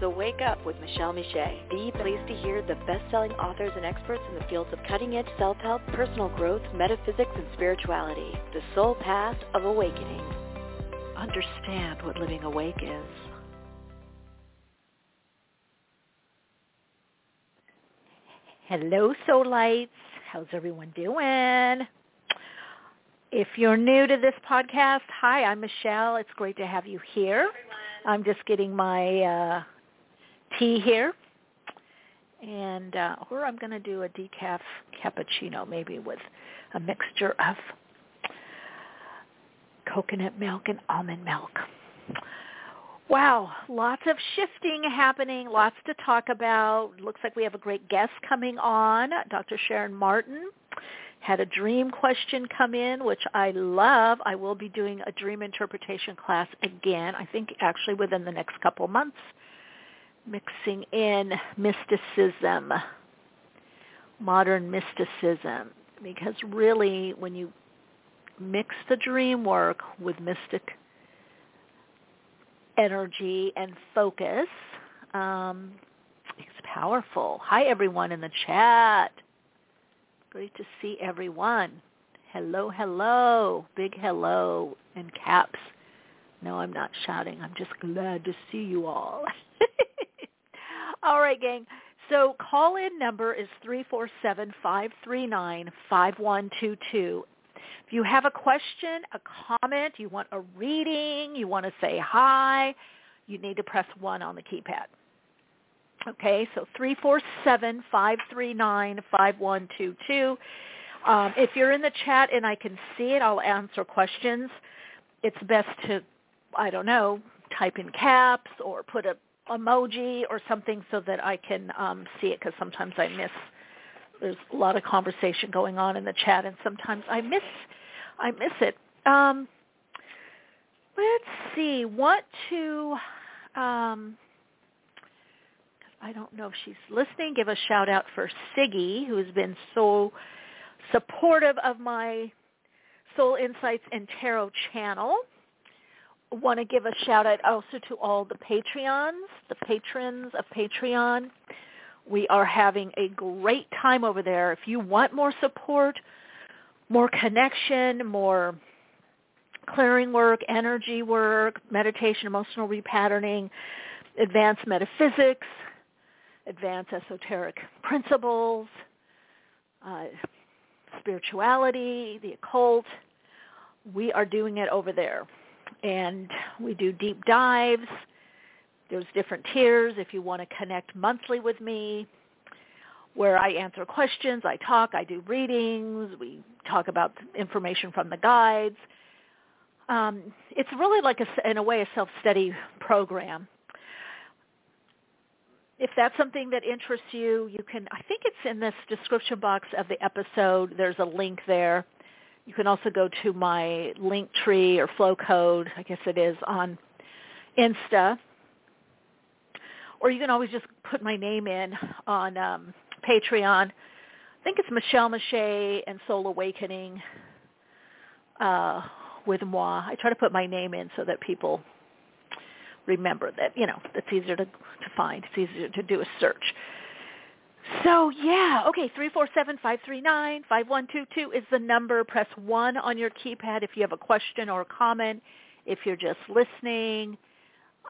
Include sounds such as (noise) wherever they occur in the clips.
So wake up with Michele Meiche, the place to hear the best-selling authors and experts in the fields of cutting-edge self-help, personal growth, metaphysics, and spirituality. The soul path of awakening. Understand what living awake is. Hello, Soul Lights. How's everyone doing? If you're new to this podcast, hi, I'm Michele. It's great to have you here. I'm just getting my uh, tea here. And uh, or I'm going to do a decaf cappuccino maybe with a mixture of coconut milk and almond milk. Wow, lots of shifting happening, lots to talk about. Looks like we have a great guest coming on, Dr. Sharon Martin. Had a dream question come in, which I love. I will be doing a dream interpretation class again, I think actually within the next couple months, mixing in mysticism, modern mysticism, because really when you mix the dream work with mystic energy and focus. Um, it's powerful. Hi, everyone in the chat. Great to see everyone. Hello, hello. Big hello in caps. No, I'm not shouting. I'm just glad to see you all. (laughs) all right, gang. So call-in number is 347-539-5122. If you have a question, a comment, you want a reading, you want to say hi, you need to press 1 on the keypad. Okay, so 347-539-5122. Um, if you're in the chat and I can see it, I'll answer questions. It's best to, I don't know, type in caps or put a emoji or something so that I can um, see it because sometimes I miss there's a lot of conversation going on in the chat and sometimes I miss I miss it. Um, let's see. Want to um, I don't know if she's listening. Give a shout out for Siggy, who has been so supportive of my Soul Insights and Tarot channel. Want to give a shout out also to all the Patreons, the patrons of Patreon. We are having a great time over there. If you want more support, more connection, more clearing work, energy work, meditation, emotional repatterning, advanced metaphysics, advanced esoteric principles, uh, spirituality, the occult. We are doing it over there. And we do deep dives. There's different tiers if you want to connect monthly with me where I answer questions, I talk, I do readings, we talk about information from the guides. Um, it's really like, a, in a way, a self-study program. If that's something that interests you, you can, I think it's in this description box of the episode. There's a link there. You can also go to my link tree or flow code, I guess it is, on Insta. Or you can always just put my name in on um, Patreon. I think it's Michele Meiche and Soul Awakening uh, with moi. I try to put my name in so that people remember that, you know, it's easier to, to find. It's easier to do a search. So yeah, okay, 347-539-5122 is the number. Press 1 on your keypad if you have a question or a comment. If you're just listening,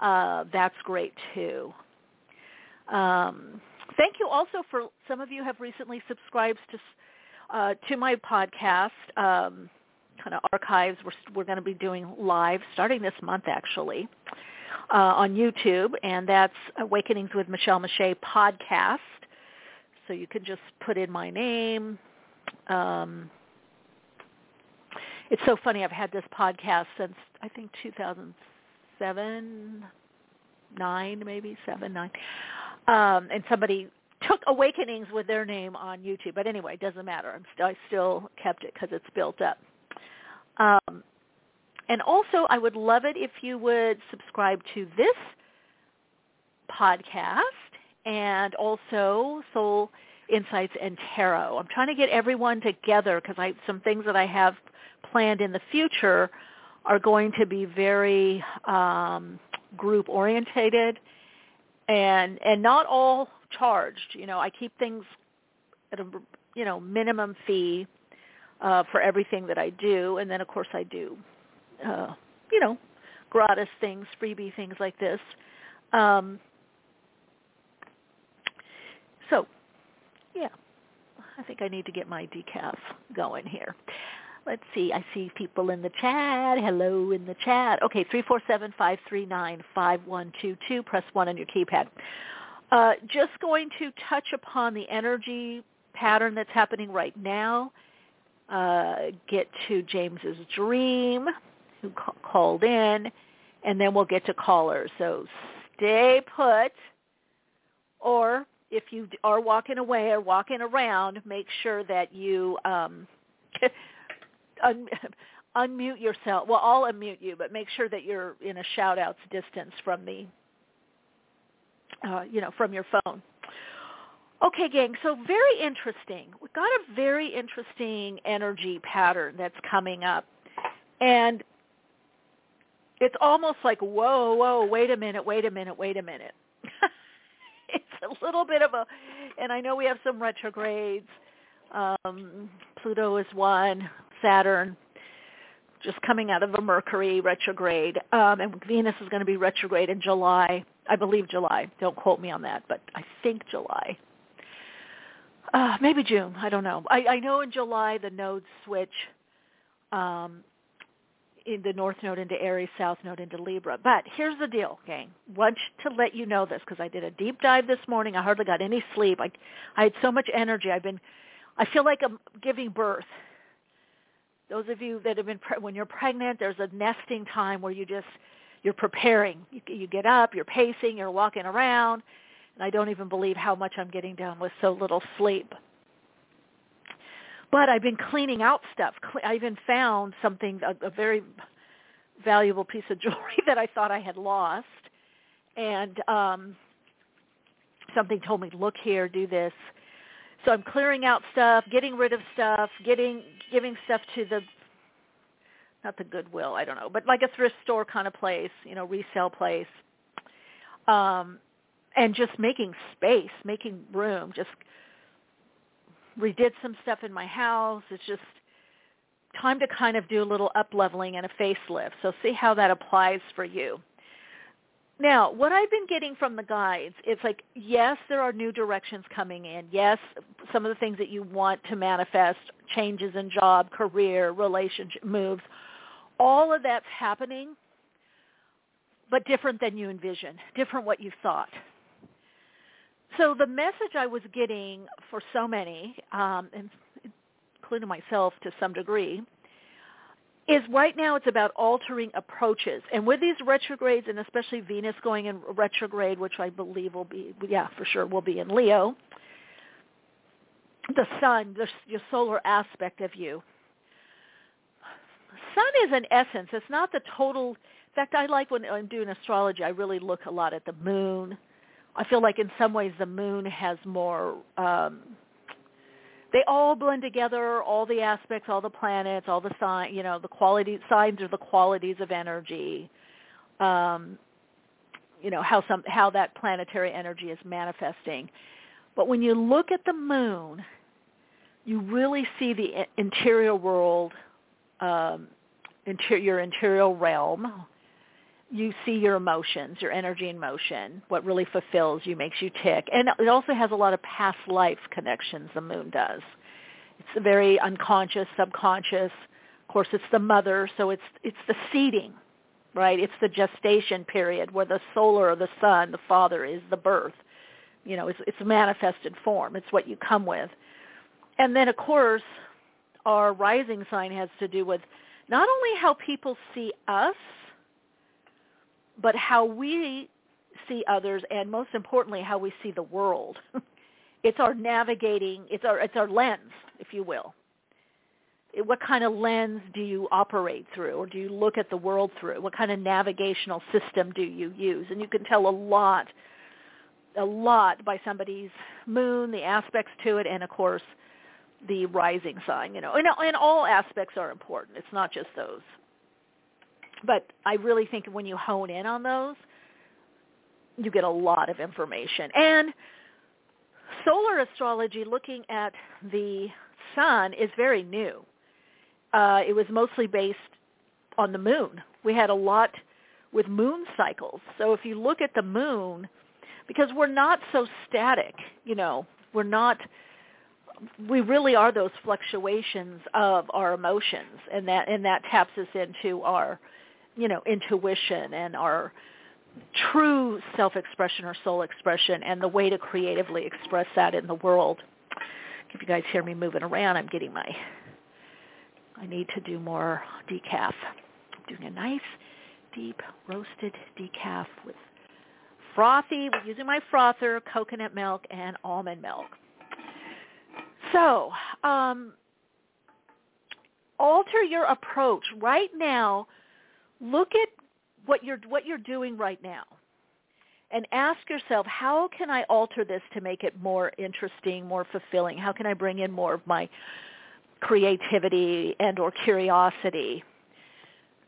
uh, that's great too. Um, thank you also for some of you have recently subscribed to uh, to my podcast. Um, kind of archives. We're we're going to be doing live starting this month actually uh, on YouTube, and that's Awakenings with Michele Meiche podcast. So you can just put in my name. Um, it's so funny. I've had this podcast since I think 2007, nine, maybe seven, nine, um, and somebody took Awakenings with their name on YouTube. But anyway, it doesn't matter. I'm st- I still kept it because it's built up. Um, and also, I would love it if you would subscribe to this podcast and also Soul Insights and Tarot. I'm trying to get everyone together because I some things that I have planned in the future are going to be very um, group orientated and and not all charged. You know, I keep things at a you know minimum fee uh, for everything that I do, and then of course I do uh, you know gratis things, freebie things like this. Um, so, yeah, I think I need to get my decaf going here. Let's see. I see people in the chat. Hello in the chat. Okay, three four seven five three nine five one two two. Press one on your keypad. Uh, just going to touch upon the energy pattern that's happening right now. Uh, get to James's dream, who ca- called in, and then we'll get to callers. So stay put, or if you are walking away or walking around, make sure that you um, (laughs) un- (laughs) unmute yourself. Well, I'll unmute you, but make sure that you're in a shout-outs distance from the, uh, you know, from your phone. Okay, gang. So very interesting. We've got a very interesting energy pattern that's coming up, and it's almost like whoa, whoa, wait a minute, wait a minute, wait a minute. (laughs) a little bit of a, and I know we have some retrogrades. Um, Pluto is one, Saturn just coming out of a Mercury retrograde, um, and Venus is going to be retrograde in July. I believe July. Don't quote me on that, but I think July. Uh, maybe June. I don't know. I, I know in July the nodes switch um, in the North Node into Aries, South Node into Libra. But here's the deal, gang. Want to let you know this because I did a deep dive this morning. I hardly got any sleep. I, I had so much energy. I've been, I feel like I'm giving birth. Those of you that have been, pre- when you're pregnant, there's a nesting time where you just, you're preparing. You, you get up, you're pacing, you're walking around. And I don't even believe how much I'm getting done with so little sleep. But I've been cleaning out stuff. I even found something, a, a very valuable piece of (laughs) jewelry that I thought I had lost. And um, something told me, look here, do this. So I'm clearing out stuff, getting rid of stuff, getting giving stuff to the not the Goodwill, I don't know, but like a thrift store kind of place, you know, resale place. Um and just making space, making room, just redid some stuff in my house. It's just time to kind of do a little up leveling and a facelift. So see how that applies for you. Now, what I've been getting from the guides, it's like, yes, there are new directions coming in. Yes, some of the things that you want to manifest, changes in job, career, relationship moves, all of that's happening, but different than you envisioned, different what you thought. So the message I was getting for so many, um, including myself to some degree, is right now it's about altering approaches. And with these retrogrades, and especially Venus going in retrograde, which I believe will be, yeah, for sure will be in Leo, the sun, the, your solar aspect of you. Sun is an essence. It's not the total. In fact, I like when I'm doing astrology, I really look a lot at the moon. I feel like in some ways the moon has more um, they all blend together, all the aspects, all the planets, all the sign, you know, the quality signs are the qualities of energy. Um, you know how some how that planetary energy is manifesting. But when you look at the moon, you really see the interior world, um, interior, interior realm. You see your emotions, your energy in motion, what really fulfills you, makes you tick. And it also has a lot of past life connections, the moon does. It's very unconscious, subconscious. Of course, it's the mother, so it's, it's the seeding, right? It's the gestation period where the solar or the sun, the father, is the birth. You know, it's, it's manifested form. It's what you come with. And then, of course, our rising sign has to do with not only how people see us, but how we see others and most importantly how we see the world. (laughs) it's our navigating, it's our it's our lens, if you will. What kind of lens do you operate through or do you look at the world through? What kind of navigational system do you use? And you can tell a lot a lot by somebody's moon, the aspects to it and of course the rising sign, you know. And, and all aspects are important. It's not just those. But I really think when you hone in on those, you get a lot of information. And solar astrology, looking at the sun, is very new. Uh, it was mostly based on the moon. We had a lot with moon cycles. So if you look at the moon, because we're not so static, you know, we're not we really are those fluctuations of our emotions and that and that taps us into our you know intuition and our true self-expression or soul expression and the way to creatively express that in the world. If you guys hear me moving around, I'm getting my, I need to do more decaf. I'm doing a nice, deep, roasted decaf with frothy, using my frother, coconut milk, and almond milk. So, um, alter your approach. Right now, look at what you're what you're doing right now and ask yourself how can i alter this to make it more interesting more fulfilling? How can i bring in more of my creativity and or curiosity?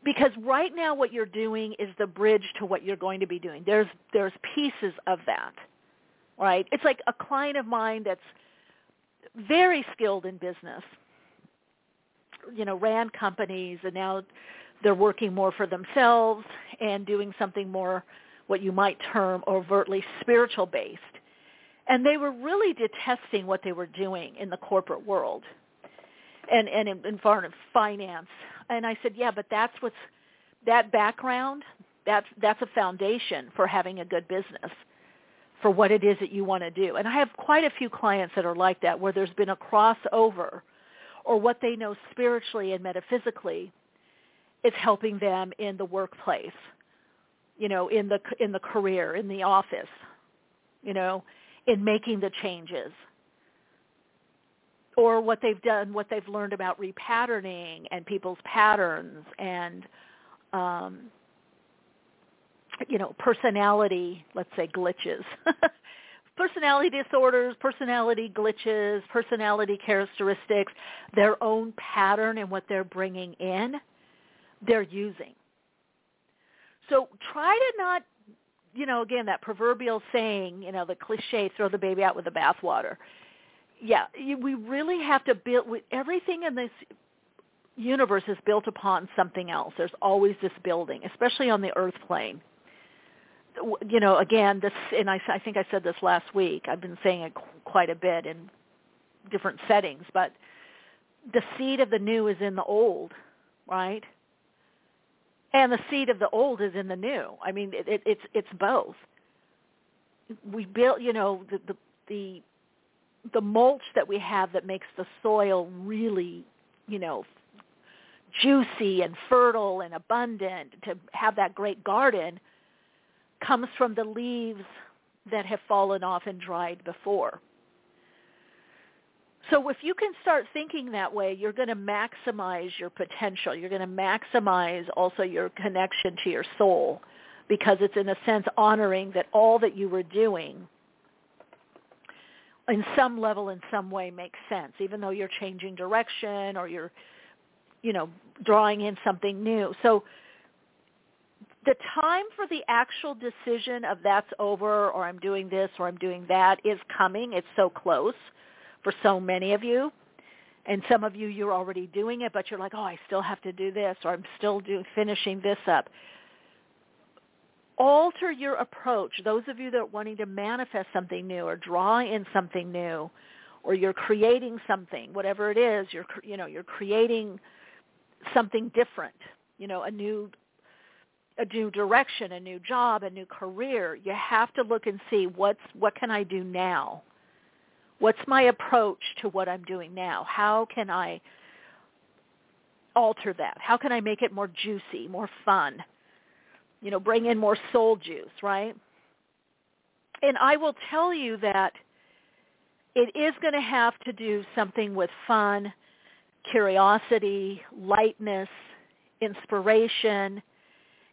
Because right now what you're doing is the bridge to what you're going to be doing. There's there's pieces of that right? It's like a client of mine that's very skilled in business you know ran companies and now they're working more for themselves and doing something more what you might term overtly spiritual based. And they were really detesting what they were doing in the corporate world and, and in, in foreign finance. And I said, yeah, but that's what's, that background, that's, that's a foundation for having a good business for what it is that you want to do. And I have quite a few clients that are like that where there's been a crossover or what they know spiritually and metaphysically is helping them in the workplace, you know, in the in the career, in the office, you know, in making the changes. Or what they've done, what they've learned about repatterning and people's patterns and um, you know, personality, let's say glitches. (laughs) personality disorders, personality glitches, personality characteristics, their own pattern and what they're bringing in they're using. So try to not, you know, again, that proverbial saying, you know, the cliche, throw the baby out with the bathwater. Yeah, you, we really have to build, everything in this universe is built upon something else. There's always this building, especially on the earth plane. You know, again, this, and I, I think I said this last week. I've been saying it quite a bit in different settings, but the seed of the new is in the old, right? And the seed of the old is in the new. I mean, it, it, it's it's both. We built, you know, the, the the the mulch that we have that makes the soil really, you know, juicy and fertile and abundant to have that great garden comes from the leaves that have fallen off and dried before. So if you can start thinking that way, you're going to maximize your potential. You're going to maximize also your connection to your soul because it's in a sense honoring that all that you were doing in some level in some way makes sense even though you're changing direction or you're you know drawing in something new. So the time for the actual decision of that's over or I'm doing this or I'm doing that is coming. It's so close for so many of you. And some of you, you're already doing it, but you're like, oh, I still have to do this, or I'm still do, finishing this up. Alter your approach. Those of you that are wanting to manifest something new or draw in something new, or you're creating something, whatever it is, you're you know you're creating something different. You know, a new a new direction, a new job, a new career. You have to look and see what's what can I do now What's my approach to what I'm doing now? How can I alter that? How can I make it more juicy, more fun? You know, bring in more soul juice, right? And I will tell you that it is going to have to do something with fun, curiosity, lightness, inspiration.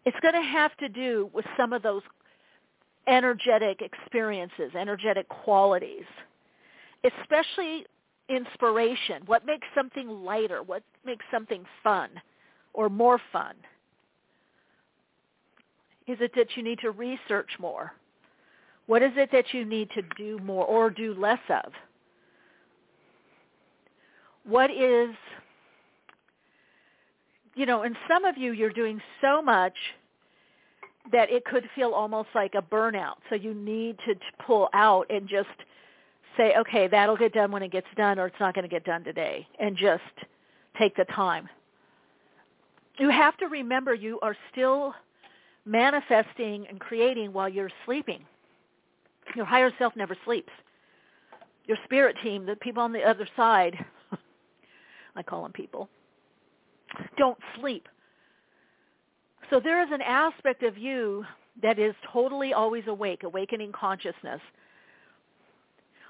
It's going to have to do with some of those energetic experiences, energetic qualities, especially inspiration. What makes something lighter? What makes something fun or more fun? Is it that you need to research more? What is it that you need to do more or do less of? What is, you know, and some of you, you're doing so much that it could feel almost like a burnout. So you need to, to pull out and just say, okay, that'll get done when it gets done or it's not going to get done today and just take the time. You have to remember you are still manifesting and creating while you're sleeping. Your higher self never sleeps. Your spirit team, the people on the other side, (laughs) I call them people, don't sleep. So there is an aspect of you that is totally always awake, awakening consciousness.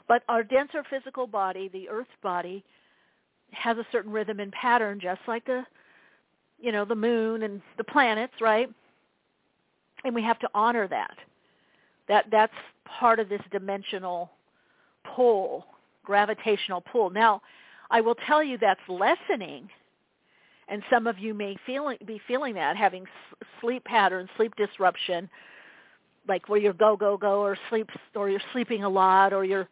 But our denser physical body, the earth body, has a certain rhythm and pattern just like the you know, the moon and the planets, right? And we have to honor that. That that's part of this dimensional pull, gravitational pull. Now, I will tell you that's lessening, and some of you may feel, be feeling that, having sleep patterns, sleep disruption, like where you're go go go, or sleep, or you're sleeping a lot, or you're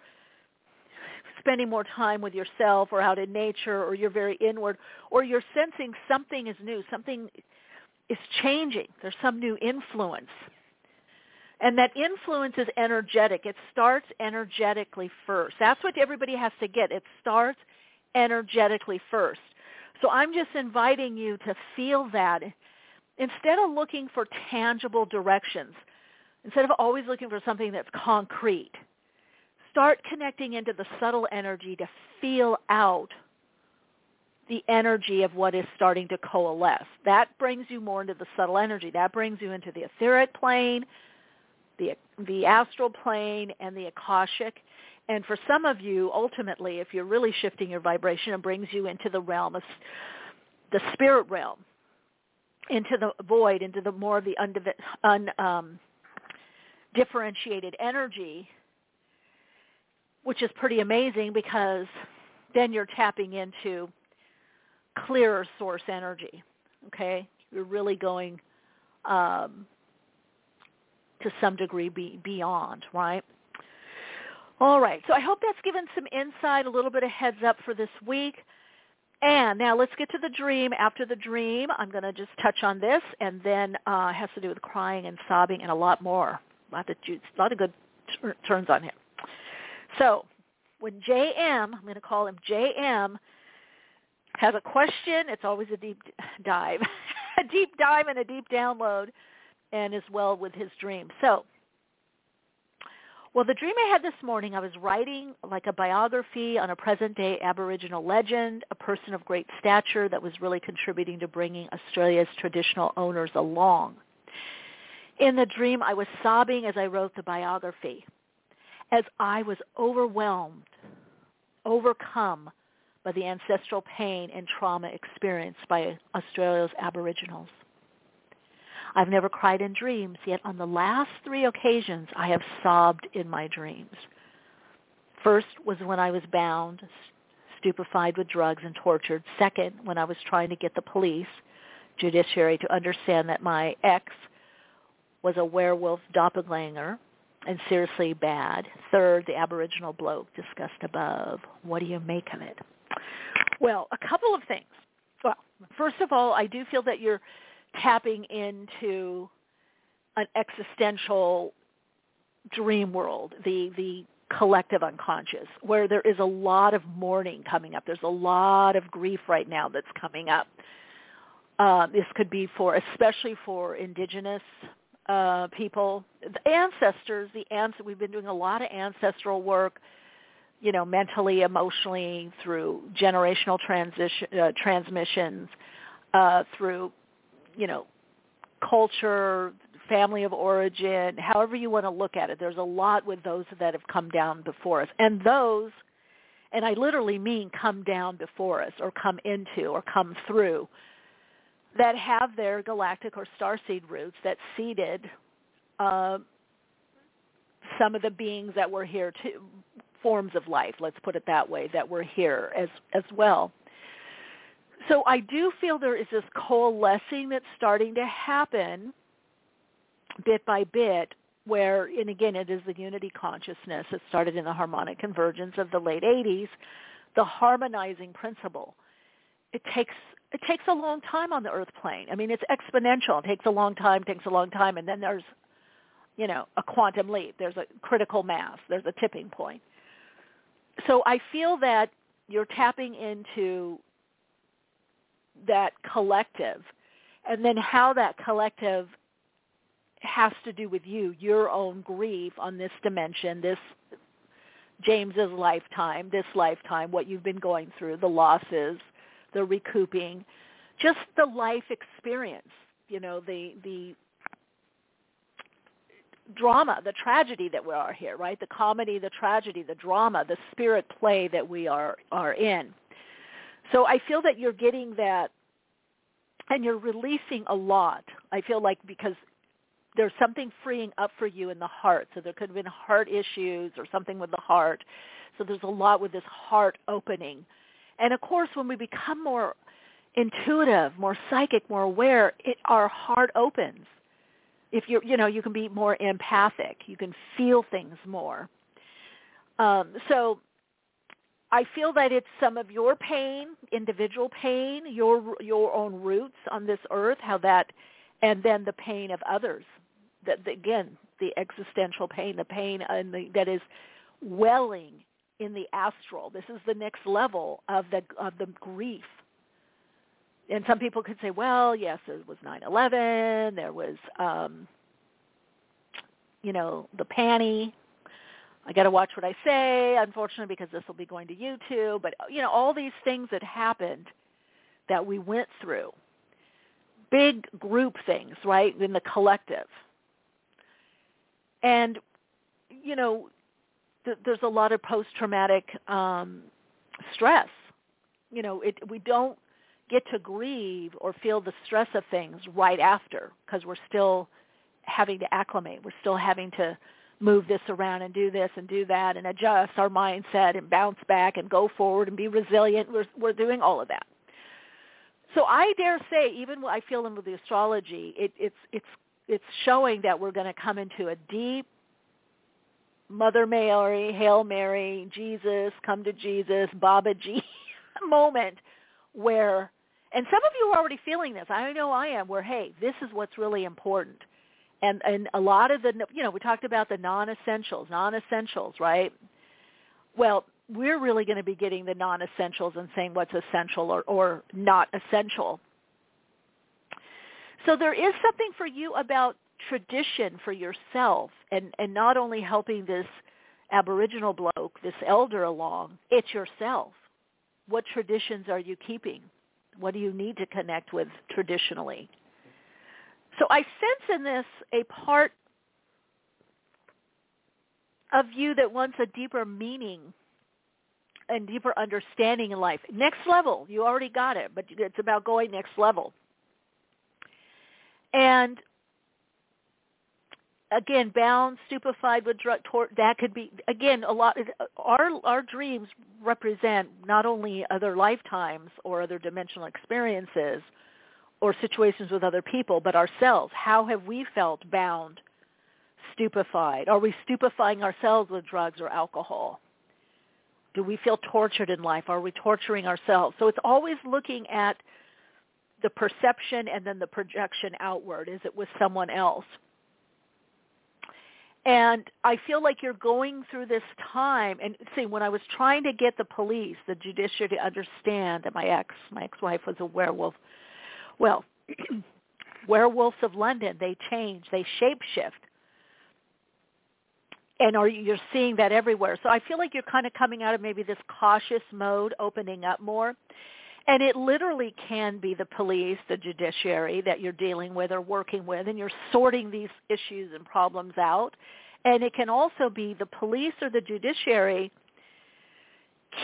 spending more time with yourself, or out in nature, or you're very inward, or you're sensing something is new, something is changing. There's some new influence and that influence is energetic. It starts energetically first. That's what everybody has to get. It starts energetically first. So I'm just inviting you to feel that instead of looking for tangible directions, instead of always looking for something that's concrete, start connecting into the subtle energy to feel out the energy of what is starting to coalesce. That brings you more into the subtle energy. That brings you into the etheric plane, the the astral plane and the akashic. And for some of you, ultimately, if you're really shifting your vibration, it brings you into the realm of the spirit realm, into the void, into the more of the un, um, energy, which is pretty amazing because then you're tapping into clearer source energy. Okay, you're really going um, to some degree be beyond, right? All right, so I hope that's given some insight, a little bit of heads up for this week. And now let's get to the dream. After the dream, I'm going to just touch on this, and then uh, it has to do with crying and sobbing and a lot more. A lot of, a lot of good t- turns on him. So when JM, I'm going to call him JM, has a question, it's always a deep dive, (laughs) a deep dive and a deep download and as well with his dream. So, well, the dream I had this morning, I was writing like a biography on a present-day Aboriginal legend, a person of great stature that was really contributing to bringing Australia's traditional owners along. In the dream, I was sobbing as I wrote the biography, as I was overwhelmed, overcome by the ancestral pain and trauma experienced by Australia's Aboriginals. I've never cried in dreams, yet on the last three occasions I have sobbed in my dreams. First was when I was bound, stupefied with drugs and tortured. Second, when I was trying to get the police, judiciary to understand that my ex was a werewolf doppelganger and seriously bad. Third, the Aboriginal bloke discussed above. What do you make of it? Well, a couple of things. Well, first of all, I do feel that you're tapping into an existential dream world, the the collective unconscious, where there is a lot of mourning coming up. There's a lot of grief right now that's coming up. Uh, this could be for, especially for indigenous uh, people, the ancestors. The ans- we've been doing a lot of ancestral work, you know, mentally, emotionally, through generational transition uh, transmissions uh, through, you know, culture, family of origin, however you want to look at it. There's a lot with those that have come down before us. And those, and I literally mean come down before us or come into or come through, that have their galactic or starseed roots that seeded uh, some of the beings that were here forms of life, let's put it that way, that were here as, as well. So I do feel there is this coalescing that's starting to happen bit by bit where, and again, it is the unity consciousness that started in the harmonic convergence of the late 80s, the harmonizing principle. It takes it takes a long time on the earth plane. I mean, it's exponential. It takes a long time, takes a long time, and then there's, you know, a quantum leap. There's a critical mass. There's a tipping point. So I feel that you're tapping into that collective and then how that collective has to do with you, your own grief on this dimension, this James's lifetime, this lifetime, what you've been going through, the losses, the recouping, just the life experience, you know, the the drama, the tragedy that we are here, right? The comedy, the tragedy, the drama, the spirit play that we are are in. So I feel that you're getting that and you're releasing a lot. I feel like because there's something freeing up for you in the heart. So there could have been heart issues or something with the heart. So there's a lot with this heart opening. And of course, when we become more intuitive, more psychic, more aware, it, our heart opens. If you're, you know, you can be more empathic. You can feel things more. Um, so I feel that it's some of your pain, individual pain, your your own roots on this earth, how that, and then the pain of others. That again, the existential pain, the pain and the, that is welling in the astral. This is the next level of the of the grief. And some people could say, well, yes, there was 9/11. There was, um, you know, the panty I got to watch what I say, unfortunately, because this will be going to YouTube. But you know, all these things that happened that we went through, big group things, right, in the collective. And you know, th- there's a lot of post-traumatic um, stress. You know, it, we don't get to grieve or feel the stress of things right after because we're still having to acclimate. We're still having to move this around and do this and do that and adjust our mindset and bounce back and go forward and be resilient. We're, we're doing all of that. So I dare say, even I feel in with the astrology, it, it's it's it's showing that we're going to come into a deep Mother Mary, Hail Mary, Jesus, come to Jesus, Baba G (laughs) moment where, and some of you are already feeling this. I know I am. Where hey, this is what's really important and and a lot of the you know we talked about the non-essentials non-essentials right well we're really going to be getting the non-essentials and saying what's essential or, or not essential so there is something for you about tradition for yourself and and not only helping this aboriginal bloke this elder along it's yourself what traditions are you keeping what do you need to connect with traditionally so I sense in this a part of you that wants a deeper meaning and deeper understanding in life. Next level, you already got it, but it's about going next level. And again, bound, stupefied with drug, tor- that could be again a lot. Our our dreams represent not only other lifetimes or other dimensional experiences, or situations with other people, but ourselves. How have we felt bound, stupefied? Are we stupefying ourselves with drugs or alcohol? Do we feel tortured in life? Are we torturing ourselves? So it's always looking at the perception and then the projection outward. Is it with someone else? And I feel like you're going through this time. And see, when I was trying to get the police, the judiciary to understand that my ex, my ex-wife was a werewolf, well, (clears throat) werewolves of London, they change, they shapeshift. And are you're seeing that everywhere. So I feel like you're kind of coming out of maybe this cautious mode, opening up more. And it literally can be the police, the judiciary that you're dealing with or working with, and you're sorting these issues and problems out. And it can also be the police or the judiciary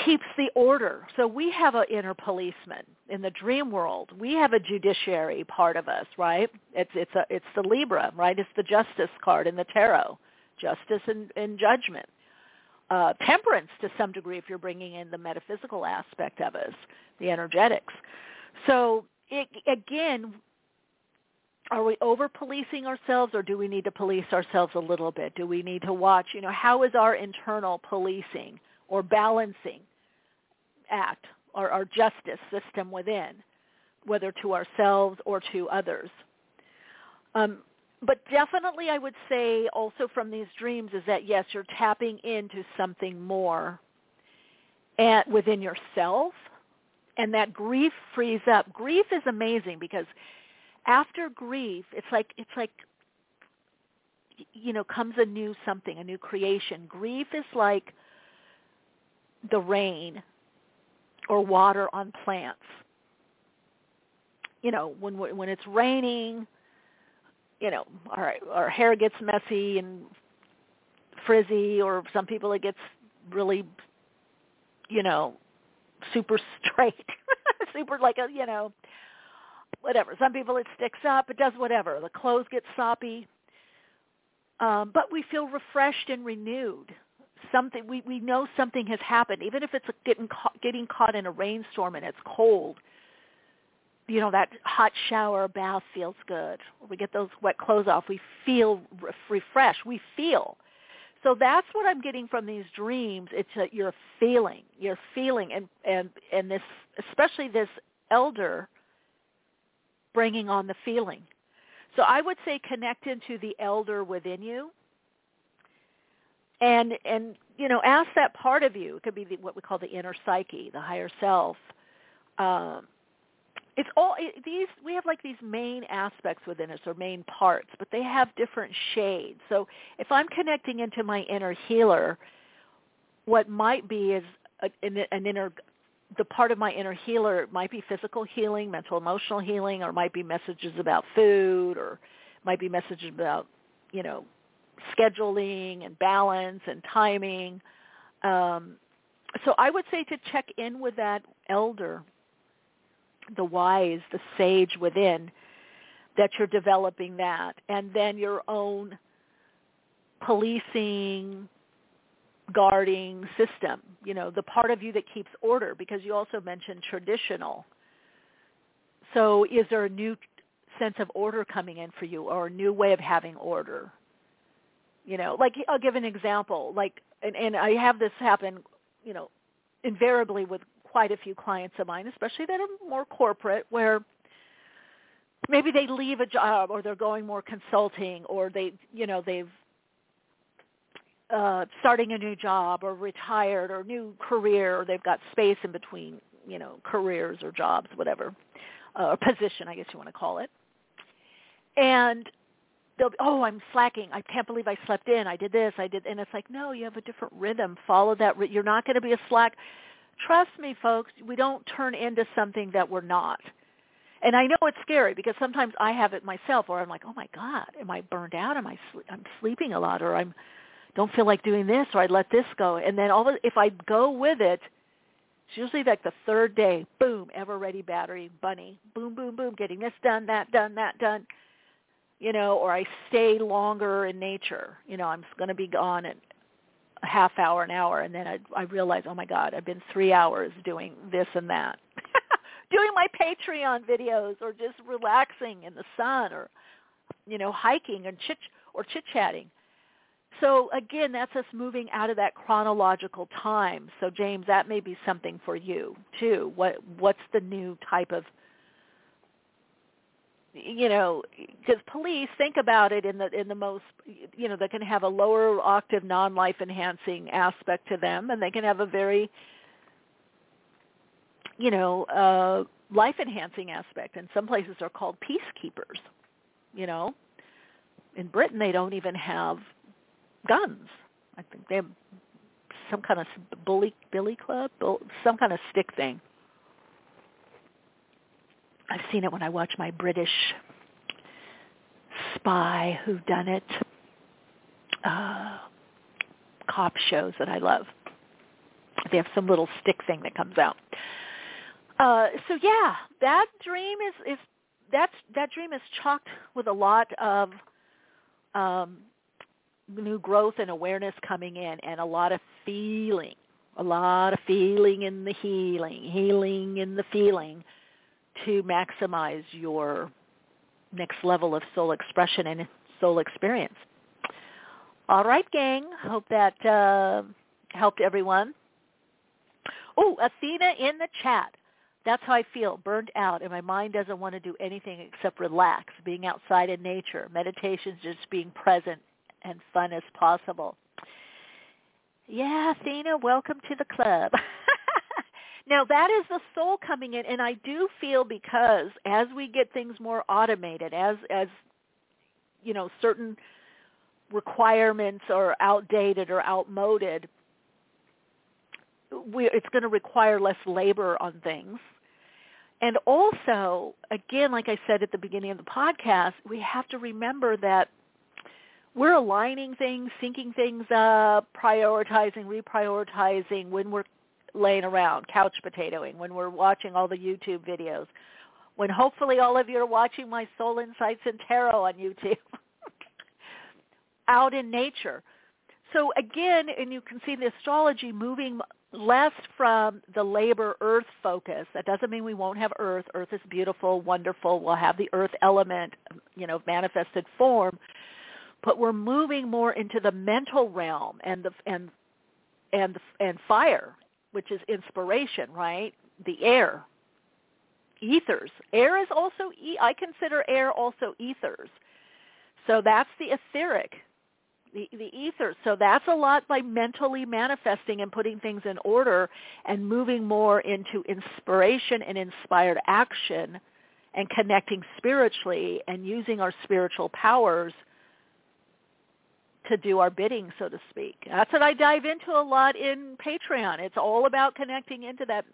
keeps the order. So we have an inner policeman in the dream world. We have a judiciary part of us, right? It's it's a it's the Libra, right? It's the justice card in the tarot, justice and, and judgment. Uh, temperance to some degree if you're bringing in the metaphysical aspect of us, the energetics. So it, again, are we over policing ourselves or do we need to police ourselves a little bit? Do we need to watch, you know, how is our internal policing? or balancing act or our justice system within, whether to ourselves or to others. Um, but definitely I would say also from these dreams is that yes, you're tapping into something more within yourself and that grief frees up. Grief is amazing because after grief, it's like it's like you know comes a new something, a new creation. Grief is like the rain or water on plants. You know, when when it's raining, you know, our our hair gets messy and frizzy, or some people it gets really, you know, super (laughs) straight, super like a you know, whatever. Some people it sticks up, it does whatever. The clothes get soppy, um, but we feel refreshed and renewed something we we know something has happened even if it's getting caught, getting caught in a rainstorm and it's cold you know that hot shower bath feels good. We get those wet clothes off we feel re- refreshed. We feel. So that's what i'm getting from these dreams. It's that you're feeling you're feeling. And and and this especially this elder bringing on the feeling. So i would say connect into the elder within you. And and you know ask that part of you. It could be the, what we call the inner psyche the higher self. Um it's all these we have like these main aspects within us or main parts but they have different shades so if i'm connecting into my inner healer what might be is an, an inner the part of my inner healer might be physical healing mental emotional healing or might be messages about food or might be messages about you know scheduling and balance and timing. Um, so I would say to check in with that elder, the wise, the sage within, that you're developing that, and then your own policing, guarding system, you know, the part of you that keeps order, because you also mentioned traditional. So is there a new sense of order coming in for you or a new way of having order? You know, like I'll give an example. Like, and, and I have this happen, you know, invariably with quite a few clients of mine, especially that are more corporate, where maybe they leave a job or they're going more consulting or they, you know, they've uh, starting a new job or retired or new career or they've got space in between, you know, careers or jobs, whatever, uh, or position, I guess you want to call it. And they'll be, oh, I'm slacking. I can't believe I slept in. I did this. I did, and it's like, no, you have a different rhythm. Follow that. You're not going to be a slack. Trust me, folks. We don't turn into something that we're not. And I know it's scary because sometimes I have it myself, or I'm like, oh my God, am I burned out? Am I sl- I'm sleeping a lot, or I'm don't feel like doing this, or I let this go. And then all of, if I go with it, it's usually like the third day, boom, ever ready battery bunny, boom, boom, boom, getting this done, that done, that done you know, or I stay longer in nature. You know, I'm going to be gone at a half hour, an hour, and then I, I realize, oh my God, I've been three hours doing this and that, (laughs) doing my Patreon videos, or just relaxing in the sun, or you know, hiking and chit or chit chatting. So again, that's us moving out of that chronological time. So James, that may be something for you too. What what's the new type of you know because police think about it in the in the most you know they can have a lower octave non life enhancing aspect to them and they can have a very you know uh life enhancing aspect. And some places are called peacekeepers you know. In britain they don't even have guns. I think they have some kind of bully billy club some kind of stick thing I've seen it when I watch my British spy who done it uh, cop shows that I love. They have some little stick thing that comes out. Uh, so yeah, that dream is is that's that dream is chalked with a lot of um, new growth and awareness coming in, and a lot of feeling, a lot of feeling in the healing, healing in the feeling, to maximize your next level of soul expression and soul experience. All right, gang. Hope that uh, helped everyone. Oh, Athena in the chat. That's how I feel, burned out, and my mind doesn't want to do anything except relax, being outside in nature. Meditation's just being present and fun as possible. Yeah, Athena, welcome to the club. (laughs) now that is the soul coming in, and I do feel because as we get things more automated, as as you know, certain requirements are outdated or outmoded, we, it's going to require less labor on things. And also, again, like I said at the beginning of the podcast, we have to remember that we're aligning things, syncing things up, prioritizing, reprioritizing when we're laying around, couch potatoing, when we're watching all the YouTube videos, when hopefully all of you are watching my Soul Insights and Tarot on YouTube, (laughs) out in nature. So again, and you can see the astrology moving less from the labor earth focus. That doesn't mean we won't have earth. Earth is beautiful, wonderful. We'll have the earth element, you know, manifested form. But we're moving more into the mental realm and the and and and fire, which is inspiration, right? The air, ethers. Air is also I consider air also ethers. So that's the etheric the, the ether. So that's a lot by mentally manifesting and putting things in order and moving more into inspiration and inspired action and connecting spiritually and using our spiritual powers to do our bidding, so to speak. That's what I dive into a lot in Patreon. It's all about connecting into that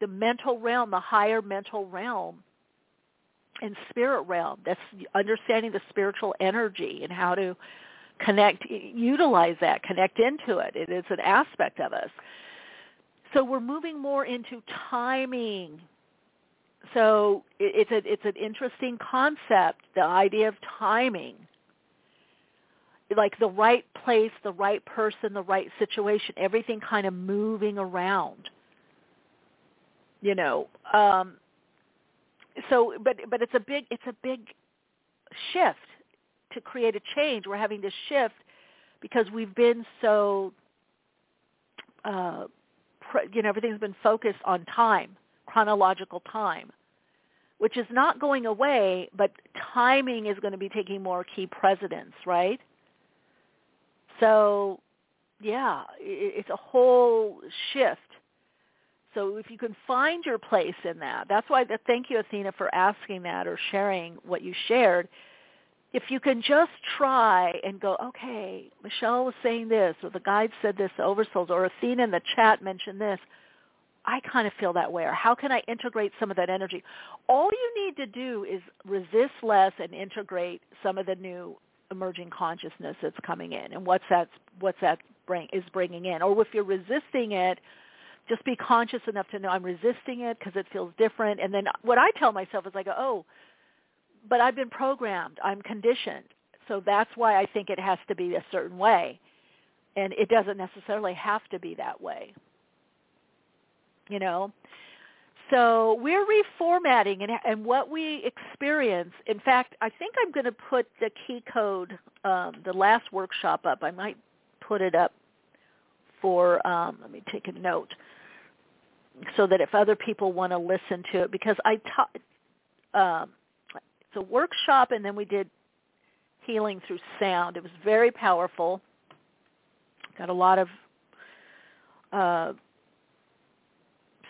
the mental realm, the higher mental realm and spirit realm. That's understanding the spiritual energy and how to connect, utilize that, connect into it. It is an aspect of us. So we're moving more into timing. So it's a, it's an interesting concept, the idea of timing. Like the right place, the right person, the right situation, everything kind of moving around. You know, um, so but but it's a big it's a big shift to create a change. We're having to shift because we've been so, uh, you know, everything's been focused on time, chronological time, which is not going away, but timing is going to be taking more key precedence, right? So, yeah, it's a whole shift. So if you can find your place in that, that's why. Thank you, Athena, for asking that or sharing what you shared if you can just try and go, okay, Michele was saying this, or the guide said this, oversouls, or Athena in the chat mentioned this, I kind of feel that way, or how can I integrate some of that energy? All you need to do is resist less and integrate some of the new emerging consciousness that's coming in, and what's that, what's that bring, is bringing in. Or if you're resisting it, just be conscious enough to know I'm resisting it because it feels different. And then what I tell myself is I go, oh, but I've been programmed. I'm conditioned. So that's why I think it has to be a certain way. And it doesn't necessarily have to be that way. You know? So we're reformatting and, and what we experience. In fact, I think I'm going to put the key code, um, the last workshop up. I might put it up for, um, let me take a note, so that if other people want to listen to it, because I taught, um, a workshop, and then we did healing through sound. It was very powerful. Got a lot of uh,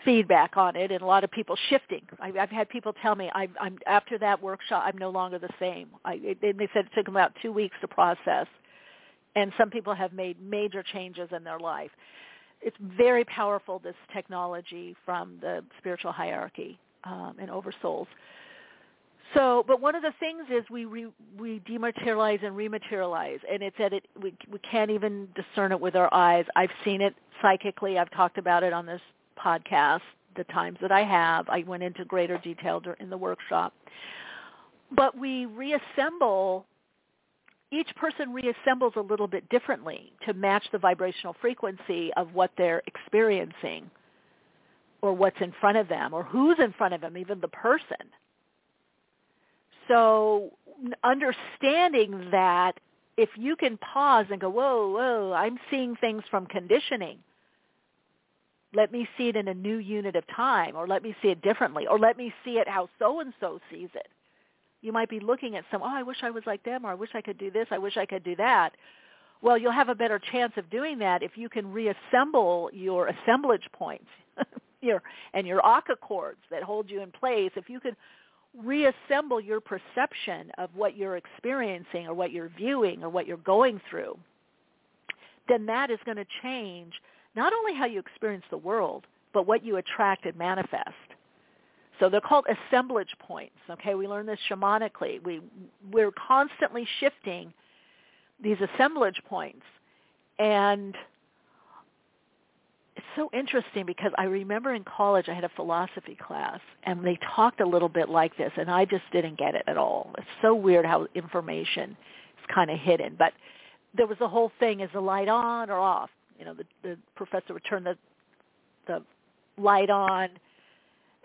feedback on it, and a lot of people shifting. I, I've had people tell me, I, I'm after that workshop, I'm no longer the same. I, it, they said it took them about two weeks to process, and some people have made major changes in their life. It's very powerful, this technology from the spiritual hierarchy um, and oversouls. So, but one of the things is we re, we dematerialize and rematerialize, and it's at it we we can't even discern it with our eyes. I've seen it psychically. I've talked about it on this podcast the times that I have. I went into greater detail in the workshop. But we reassemble each person reassembles a little bit differently to match the vibrational frequency of what they're experiencing or what's in front of them or who's in front of them, even the person. So understanding that if you can pause and go, whoa, whoa, I'm seeing things from conditioning. Let me see it in a new unit of time or let me see it differently or let me see it how so-and-so sees it. You might be looking at some, oh, I wish I was like them or I wish I could do this, I wish I could do that. Well, you'll have a better chance of doing that if you can reassemble your assemblage points (laughs) your, and your aka cords that hold you in place. If you could reassemble your perception of what you're experiencing or what you're viewing or what you're going through, then that is going to change not only how you experience the world, but what you attract and manifest. So they're called assemblage points. Okay, we learn this shamanically. We we're constantly shifting these assemblage points, and it's so interesting because I remember in college I had a philosophy class and they talked a little bit like this and I just didn't get it at all. It's so weird how information is kind of hidden. But there was a whole thing, is the light on or off? You know, the, the professor would turn the the light on.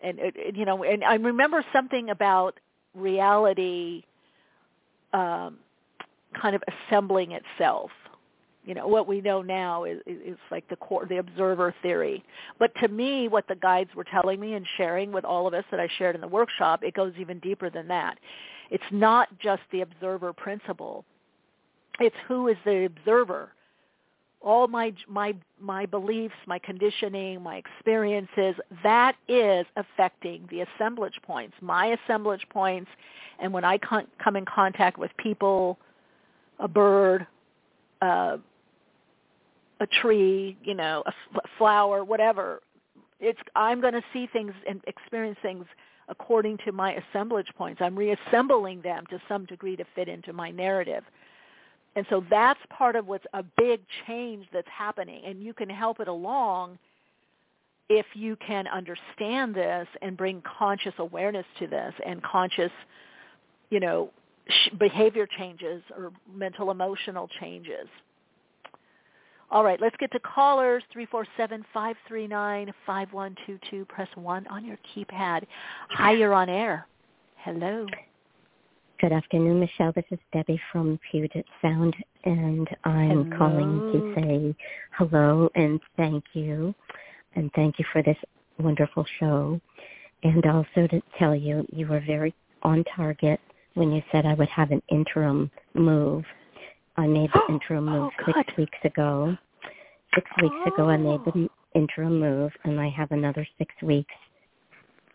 And it, you know and I remember something about reality um kind of assembling itself. You know what we know now is, is like the core the observer theory. But to me what the guides were telling me and sharing with all of us that i shared in the workshop it goes even deeper than that. It's not just the observer principle. It's who is the observer all my my my beliefs my conditioning my experiences that is affecting the assemblage points my assemblage points and when i con- come in contact with people a bird uh, a tree, you know, a f- flower, whatever. It's I'm going to see things and experience things according to my assemblage points. I'm reassembling them to some degree to fit into my narrative. And so that's part of what's a big change that's happening. And you can help it along if you can understand this and bring conscious awareness to this and conscious, you know, behavior changes or mental emotional changes. All right, let's get to callers, 347-539-5122. Press 1 on your keypad. Hi, you're on air. Hello. Good afternoon, Michele. This is Debbie from Puget Sound, and I'm hello. calling to say hello and thank you. And thank you for this wonderful show. And also to tell you, you were very on target when you said I would have an interim move I made the (gasps) interim move oh, six weeks ago. Six weeks oh. ago, I made the interim move, and I have another six weeks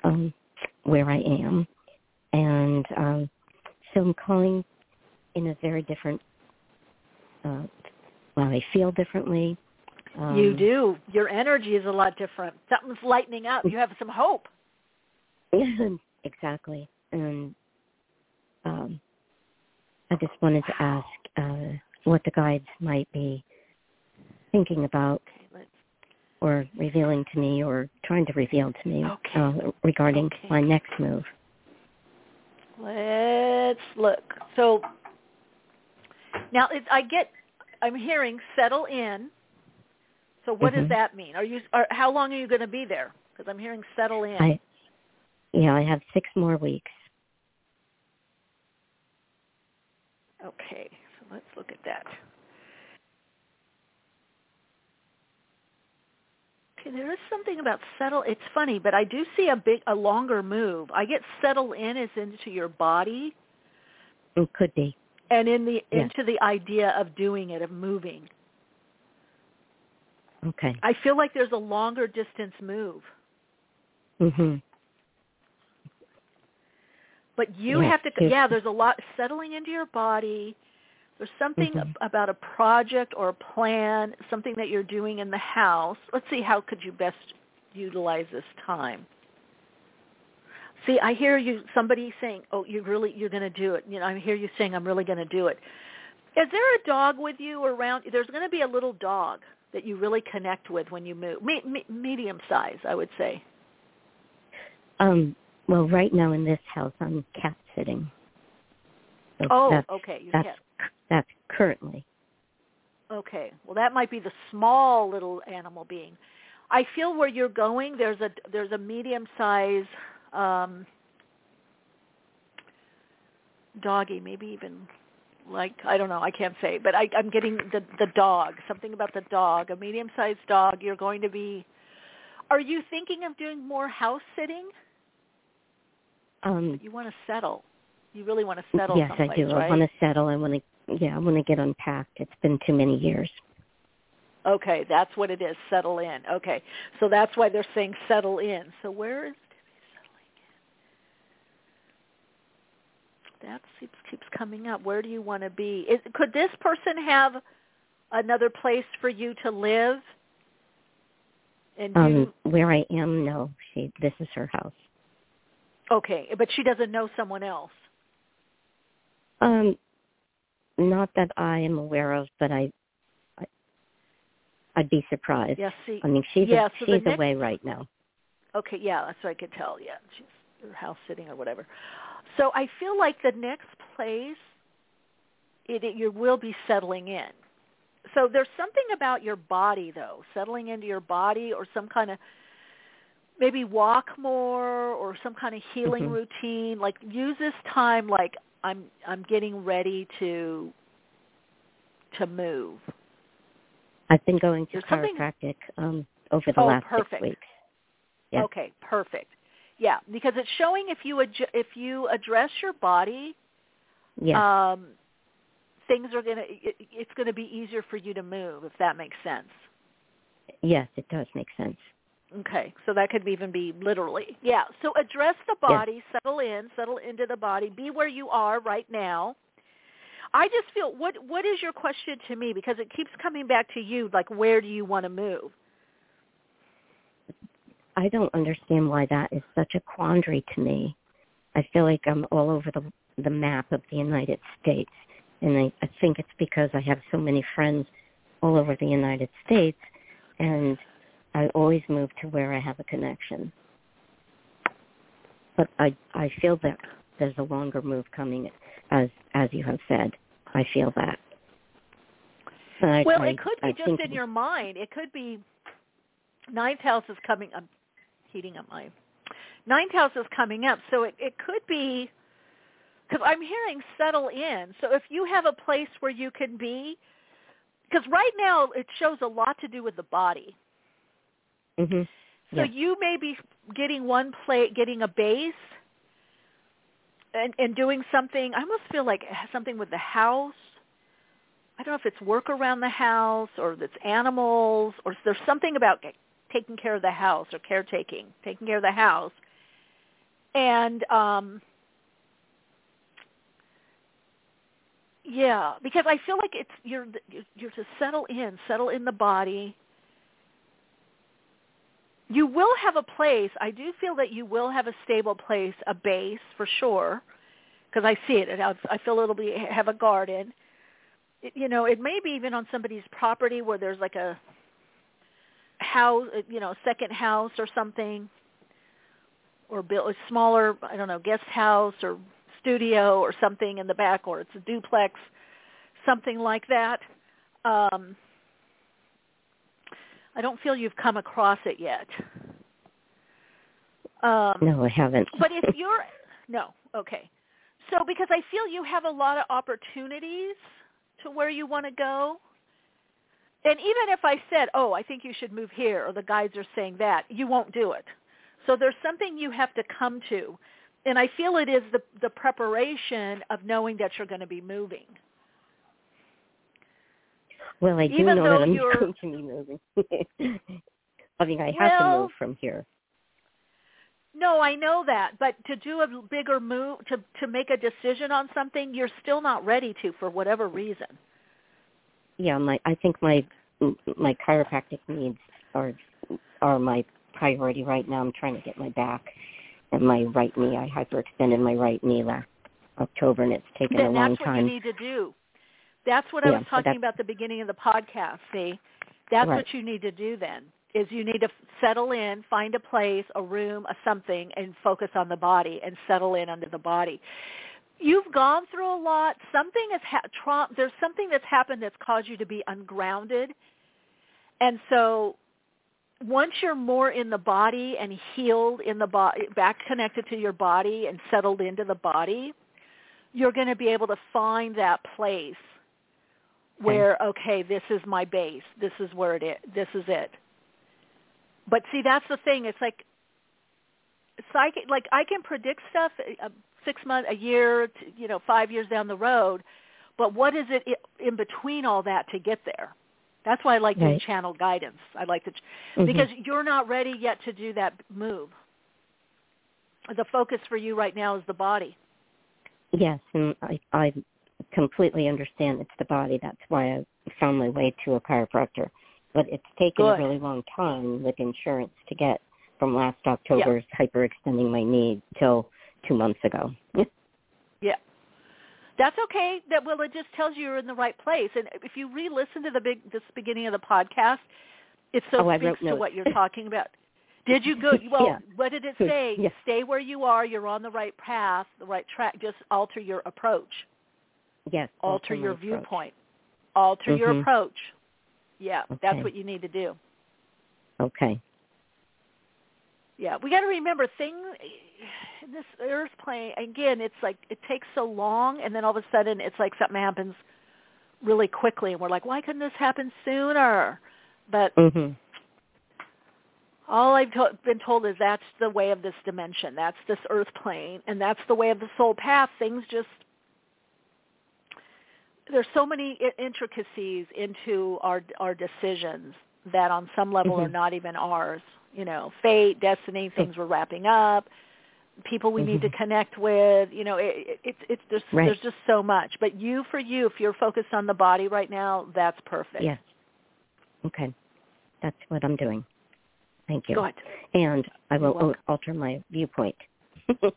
um, where I am. And um, so I'm calling in a very different. Uh, well, I feel differently. Um, you do. Your energy is a lot different. Something's lightening up. You have some hope. (laughs) exactly. And um, I just wanted to ask uh, what the guides might be thinking about or revealing to me or trying to reveal to me okay. uh, regarding okay. my next move. Let's look. So now it, I get, I'm hearing settle in. So what mm-hmm. does that mean? Are you? Are, how long are you going to be there? Because I'm hearing settle in. I, yeah, I have six more weeks. Okay, so let's look at that. There is something about settle. It's funny, but I do see a big, a longer move. I get settle in as into your body. It could be. And in the yeah. into the idea of doing it, of moving. Okay. I feel like there's a longer distance move. Mhm. But you yes, have to, yeah, there's a lot settling into your body. There's something mm-hmm. about a project or a plan, something that you're doing in the house. Let's see, how could you best utilize this time? See, I hear you. Somebody saying, "Oh, you really you're going to do it." You know, I hear you saying, "I'm really going to do it." Is there a dog with you around? There's going to be a little dog that you really connect with when you move. Me, me, medium size, I would say. Um. Well, right now in this house, I'm cat sitting. So oh, that's, okay. You're that's cat. That's currently. Okay. Well, that might be the small little animal being. I feel where you're going. There's a there's a medium size um, doggy, maybe even like I don't know, I can't say, but I, I'm getting the the dog. Something about the dog, a medium sized dog. You're going to be. Are you thinking of doing more house sitting? Um, you want to settle. You really want to settle. Yes, I do. Right? I want to settle. I want to. Yeah, I want to get unpacked. It's been too many years. Okay, that's what it is. Settle in. Okay, so that's why they're saying settle in. So where is be settling in? that keeps keeps coming up. Where do you want to be? Is, could this person have another place for you to live? And um, you, where I am, no. She. This is her house. Okay, but she doesn't know someone else. Um, not that I am aware of, but I, I I'd be surprised. Yeah, see, I mean, she's yeah, a, so she's next, away right now. Okay, yeah, that's what I could tell. Yeah, she's house sitting or whatever. So I feel like the next place it, it, you will be settling in. So there's something about your body though, settling into your body or some kind of maybe walk more or some kind of healing mm-hmm. routine. Like use this time like I'm I'm getting ready to to move. I've been going to There's chiropractic um over the oh, last perfect. six weeks. Yeah. Okay, perfect. Yeah, because it's showing if you ad- if you address your body, yeah. um, things are gonna it, it's gonna be easier for you to move if that makes sense. Yes, it does make sense. Okay, so that could even be literally. Yeah, so address the body, yeah. settle in, settle into the body, be where you are right now. I just feel what what is your question to me because it keeps coming back to you like where do you want to move? I don't understand why that is such a quandary to me. I feel like I'm all over the the map of the United States, and I, I think it's because I have so many friends all over the United States, and I always move to where I have a connection. But I I feel that there's a longer move coming, as as you have said. I feel that. I, well, I, it could be I just in your mind. It could be ninth house is coming. I'm heating up my ninth house is coming up, so it, it could be because I'm hearing settle in. So if you have a place where you can be, because right now it shows a lot to do with the body. Mm-hmm. So yeah. you may be getting one plate, getting a base, and and doing something. I almost feel like something with the house. I don't know if it's work around the house or it's animals or there's something about taking care of the house or caretaking, taking care of the house. And um yeah, because I feel like it's you're you're to settle in, settle in the body. You will have a place. I do feel that you will have a stable place, a base for sure, because I see it. I feel it'll be have a garden. It, you know, it may be even on somebody's property where there's like a house, you know, second house or something, or build a smaller, I don't know, guest house or studio or something in the back, or it's a duplex, something like that. Um, I don't feel you've come across it yet. Um, no, I haven't. but if (laughs) you're no, okay. So because I feel you have a lot of opportunities to where you want to go. And even if I said, "Oh, I think you should move here," or the guides are saying that, you won't do it. So there's something you have to come to. And I feel it is the the preparation of knowing that you're going to be moving. Well, I do Even know that I'm you're- going to be moving. (laughs) I mean, I have to move from here. No, I know that, but to do a bigger move, to to make a decision on something, you're still not ready to for whatever reason. Yeah, my I think my my chiropractic needs are are my priority right now. I'm trying to get my back and my right knee. I hyperextended my right knee last October, and it's taken then a long that's time. what you need to do. That's what Yeah, I was talking about at the beginning of the podcast. See, that's Right. what you need to do then. Is you need to settle in, find a place, a room, a something, and focus on the body and settle in under the body. You've gone through a lot. Something has ha- tra- there's something that's happened that's caused you to be ungrounded, and so once you're more in the body and healed in the body, back connected to your body and settled into the body, you're going to be able to find that place where okay, this is my base. This is where it is. This is it. But see, that's the thing. It's like psychic. Like I can predict stuff uh, six months, a year, t- you know, five years down the road. But what is it in between all that to get there? That's why I like Right. channel guidance. I like to, ch- Mhm. because you're not ready yet to do that move. The focus for you right now is the body. Yes, and I, I completely understand it's the body. That's why I found my way to a chiropractor. But it's taken Good. a really long time with insurance to get from last October's hyperextending my knee till two months ago. (laughs) Yeah. That's okay. That well, it just tells you you're in the right place. And if you re-listen to the big this beginning of the podcast, it so Oh, speaks to notes. what you're talking about. Did you go? (laughs) Well, Yeah. what did it say? Yeah. Stay where you are. You're on the right path, the right track. Just alter your approach. Yes. Alter your approach. viewpoint. Alter your Mhm. approach. Yeah, that's what you need to do. Okay. Yeah, we got to remember things. This Earth plane again. It's like it takes so long, and then all of a sudden, it's like something happens really quickly, and we're like, why couldn't this happen sooner? But Mhm. all I've to- been told is that's the way of this dimension. That's this Earth plane, and that's the way of the soul path. Things just there's so many intricacies into our our decisions that on some level are Mhm. not even ours. You know, fate, destiny, things we're wrapping up, people we need to Mhm. connect with. You know, it, it, it's it's there's Right. there's just so much. But you, for you, if you're focused on the body right now, that's perfect. Yes. Okay. That's what I'm doing. Thank you. Go ahead. And I will alter my viewpoint. (laughs)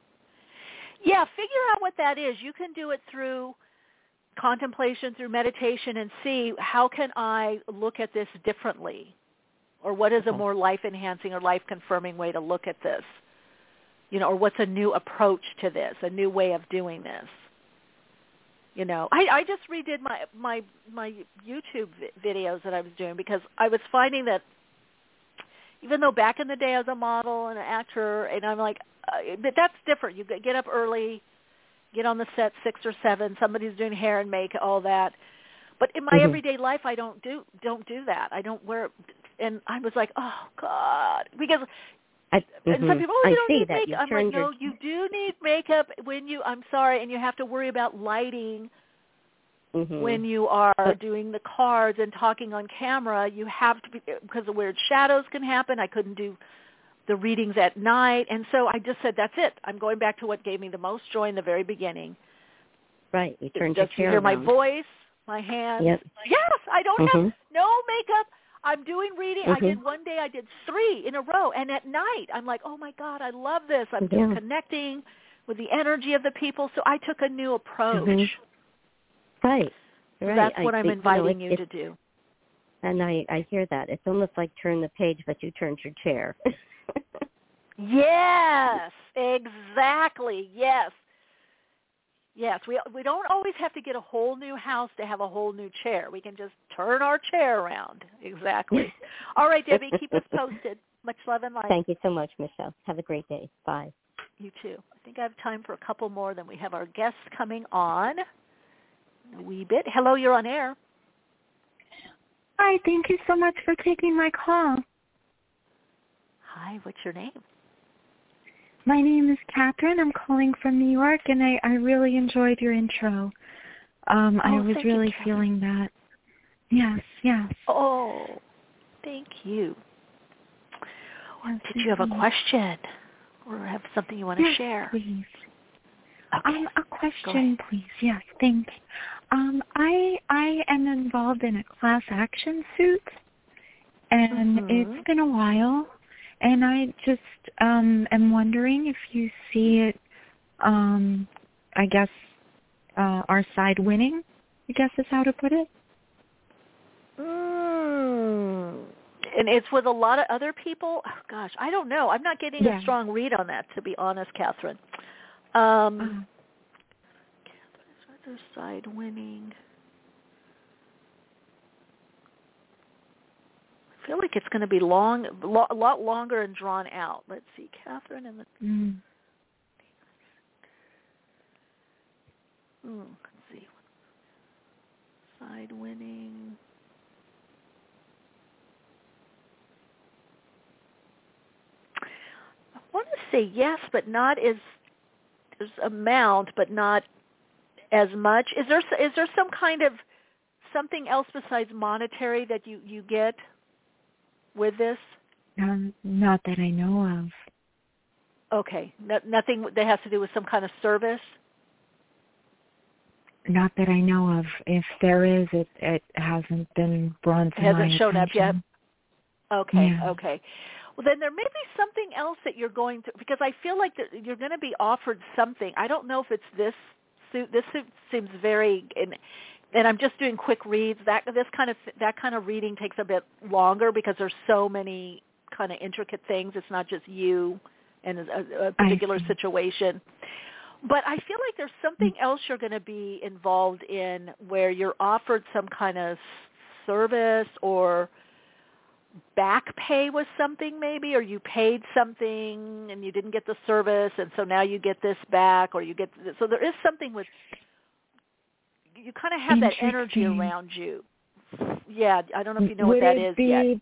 Yeah, figure out what that is. You can do it through contemplation, through meditation, and see how can I look at this differently, or what is a more life-enhancing or life-confirming way to look at this, you know, or what's a new approach to this, a new way of doing this. You know, I, I just redid my my my YouTube vi- videos that I was doing because I was finding that even though back in the day I was a model and an actor, and I'm like, uh, but that's different. You get up early, get on the set six or seven. Somebody's doing hair and make all that. But in my Mhm. everyday life, I don't do don't do that. I don't wear. And I was like, oh God, because I, and some mhm. people, oh, I you don't see need that makeup. you I'm like, turned no, you do need makeup when you. I'm sorry, and you have to worry about lighting mhm. when you are But- doing the cards and talking on camera. You have to be because of weird shadows can happen. I couldn't do the readings at night, and so I just said, that's it. I'm going back to what gave me the most joy in the very beginning. right. You your just chair hear my around. voice, my hands. Yep. Yes, I don't have Mhm. no makeup. I'm doing reading. I Mhm. did one day. I did three in a row, and at night, I'm like, oh my god, I love this. I'm just Yeah. connecting with the energy of the people. So I took a new approach. Mhm. Right. Right. That's I what I'm think, you know, inviting it- you to do. And I I hear that. It's almost like turn the page, but you turned your chair. (laughs) (laughs) Yes, exactly. Yes. Yes, we we don't always have to get a whole new house to have a whole new chair. We can just turn our chair around. Exactly. (laughs) All right, Debbie, keep us posted. Much love and light. Thank you so much, Michele. Have a great day. Bye. You too. I think I have time for a couple more. Then we have our guests coming on. A wee bit. Hello, you're on air. Hi, thank you so much for taking my call. Hi, what's your name? My name is Catherine. I'm calling from New York, and I, I really enjoyed your intro. Um, I Oh, was thank you, really Catherine. feeling that. Yes, yes. Oh, thank you. yes Did you have a question or have something you want to yes, share? please. Okay. Um, a question, please. Yes, thanks. Um, I I am involved in a class action suit, and Mhm. it's been a while. And I just um am wondering if you see it um I guess uh our side winning, I guess is how to put it. Mm. And it's with a lot of other people. Oh, gosh, I don't know. I'm not getting Yeah. a strong read on that, to be honest, Catherine. Um, Uh, Catherine's other side winning. I feel like it's going to be long, lo- a lot longer and drawn out. Let's see, Catherine and the. mm, Hmm, let's see. Side winning. I want to say yes, but not as there's amount, but not as much. Is there is there some kind of something else besides monetary that you you get with this? um, not that I know of. Okay, no, nothing that has to do with some kind of service. Not that I know of. If there is, it it hasn't been brought to It hasn't my shown up yet. Okay, Yeah. okay. Well, then there may be something else that you're going to because I feel like that you're going to be offered something. I don't know if it's this suit. This suit seems very and and I'm just doing quick reads. That this kind of that kind of reading takes a bit longer because there's so many kind of intricate things. It's not just you and a, a particular situation. But I feel like there's something mm. else you're going to be involved in where you're offered some kind of service or back pay with something maybe or you paid something and you didn't get the service and so now you get this back or you get so there is something with you kind of have that energy around you yeah i don't know if you know Would what that it is be, yet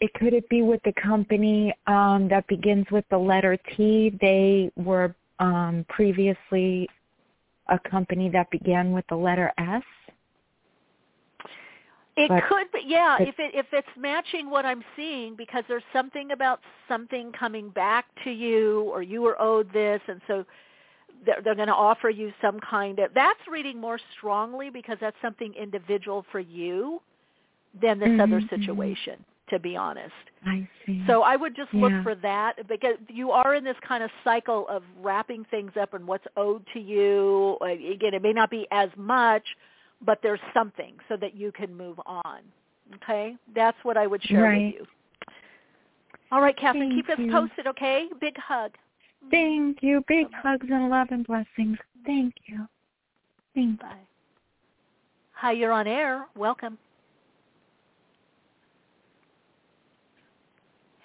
It could it be with the company um, that begins with the letter T? They were um, previously a company that began with the letter S. It But could be, yeah. if it if it's matching what I'm seeing, because there's something about something coming back to you, or you were owed this, and so they're, they're going to offer you some kind of. That's reading more strongly because that's something individual for you than this other Mhm, mhm. situation. To be honest, I see. so I would just look for that because you are in this kind of cycle of wrapping things up and what's owed to you. Uh, Again, it may not be as much, but there's something so that you can move on. Okay? That's what I would share Right. with you. All right, Catherine, Thank keep us posted, okay? Big hug. Thank you. Big hugs and love and blessings. Thank you. Thank you. Bye. Hi, you're on air. Welcome.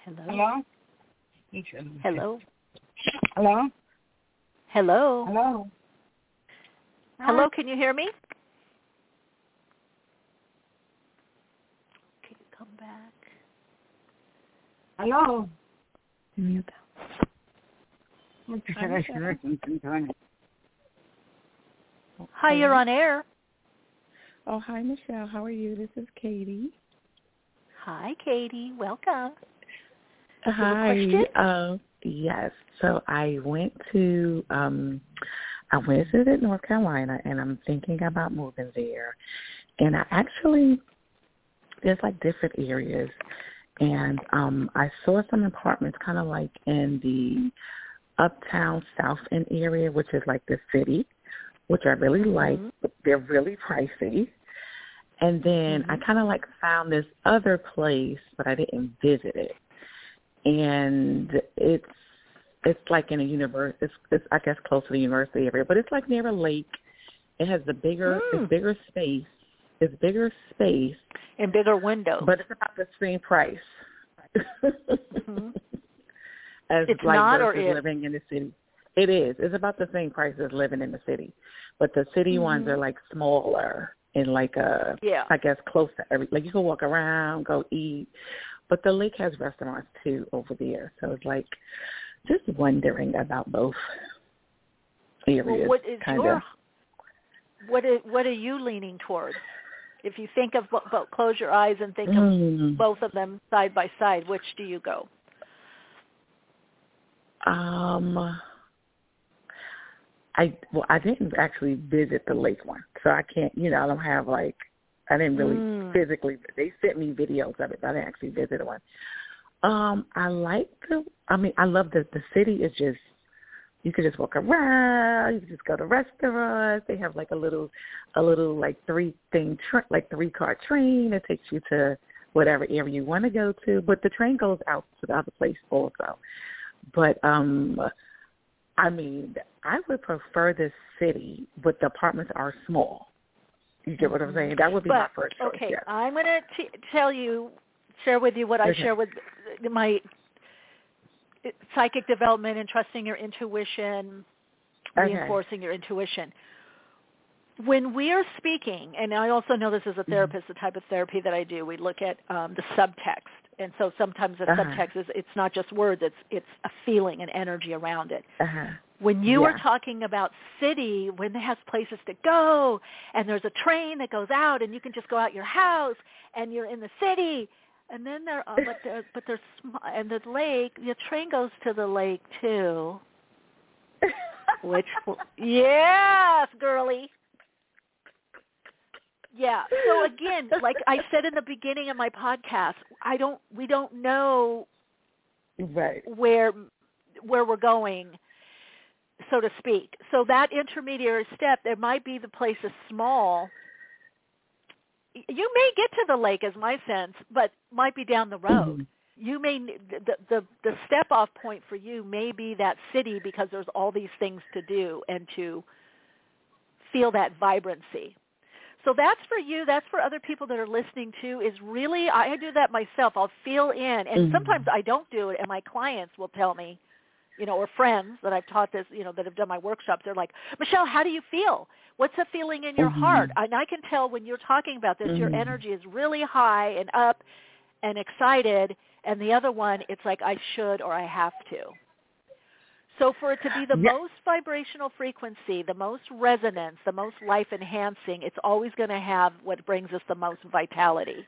Hello. Hello? Hello. Hello? Hello. Hello? Hello, can you hear me? Can you come back? Hello? Mute. Hi, I should listen sometime. Hi, you're on air. Oh, hi, Michele. How are you? This is Katie. Hi, Katie. Welcome. You have a Hi. Uh, yes. So I went to um I visited North Carolina and I'm thinking about moving there. And I actually there's like different areas and um I saw some apartments kind of like in the uptown south end area, which is like the city, which I really like, but they're really pricey. And then I kind of like found this other place, but I didn't visit it. And it's it's like in a universe. It's, it's I guess close to the university area, but it's like near a lake. It has a bigger, Hmm. it's bigger space. It's bigger space, And bigger windows. but it's about the same price. (laughs) Mhm. As It's like not, versus living in the city. It is. It's about the same price as living in the city, but the city ones Mhm. are like smaller and like uh Yeah. I guess close to every. Like you can walk around, go eat, but the lake has restaurants too over there. So it's like just wondering about both areas. Well, what is kind your of. what is, what are you leaning towards? If you think of bo- bo- close your eyes and think of Mm. both of them side by side, which do you go? Um, I well, I didn't actually visit the lake one, so I can't. You know, I don't have like I didn't really Mm. physically. They sent me videos of it, but I didn't actually visit one. Um, I like the. I mean, I love the the city is just. You can just walk around. You can just go to restaurants. They have like a little, a little like three thing, tra- like three car train that takes you to whatever area you want to go to. But the train goes out to the other place also. But um, I mean, I would prefer this city, but the apartments are small. You get what I'm saying? That would be but, my first choice. Okay, yes. I'm going to tell you, share with you what I share with my psychic development and trusting your intuition, Okay. reinforcing your intuition. When we are speaking, and I also know this as Mm-hmm. a therapist, the type of therapy that I do, we look at um, the subtext. And so sometimes the Uh-huh. subtext is it's not just words, it's it's a feeling, and energy around it. Uh-huh. When you are talking about city, when it has places to go, and there's a train that goes out, and you can just go out your house, and you're in the city, and then there, are, but there, but there's sm- and the lake. The train goes to the lake too. (laughs) Which, yes, girly. Yeah. So again, like I said in the beginning of my podcast, I don't. We don't know Right. where where we're going so to speak so that intermediary step there might be the place is small you may get to the lake as my sense but might be down the road mm-hmm. you may the, the the step off point for you may be that city because there's all these things to do and to feel that vibrancy so that's for you that's for other people that are listening to is really i do that myself i'll feel in and Mhm. sometimes i don't do it and my clients will tell me you know or friends that i've taught this you know that have done my workshops they're like michele how do you feel what's the feeling in your Mhm. heart and i can tell when you're talking about this your Mhm. energy is really high and up and excited and the other one it's like i should or i have to so for it to be the Yeah. most vibrational frequency, the most resonance, the most life enhancing, it's always going to have what brings us the most vitality.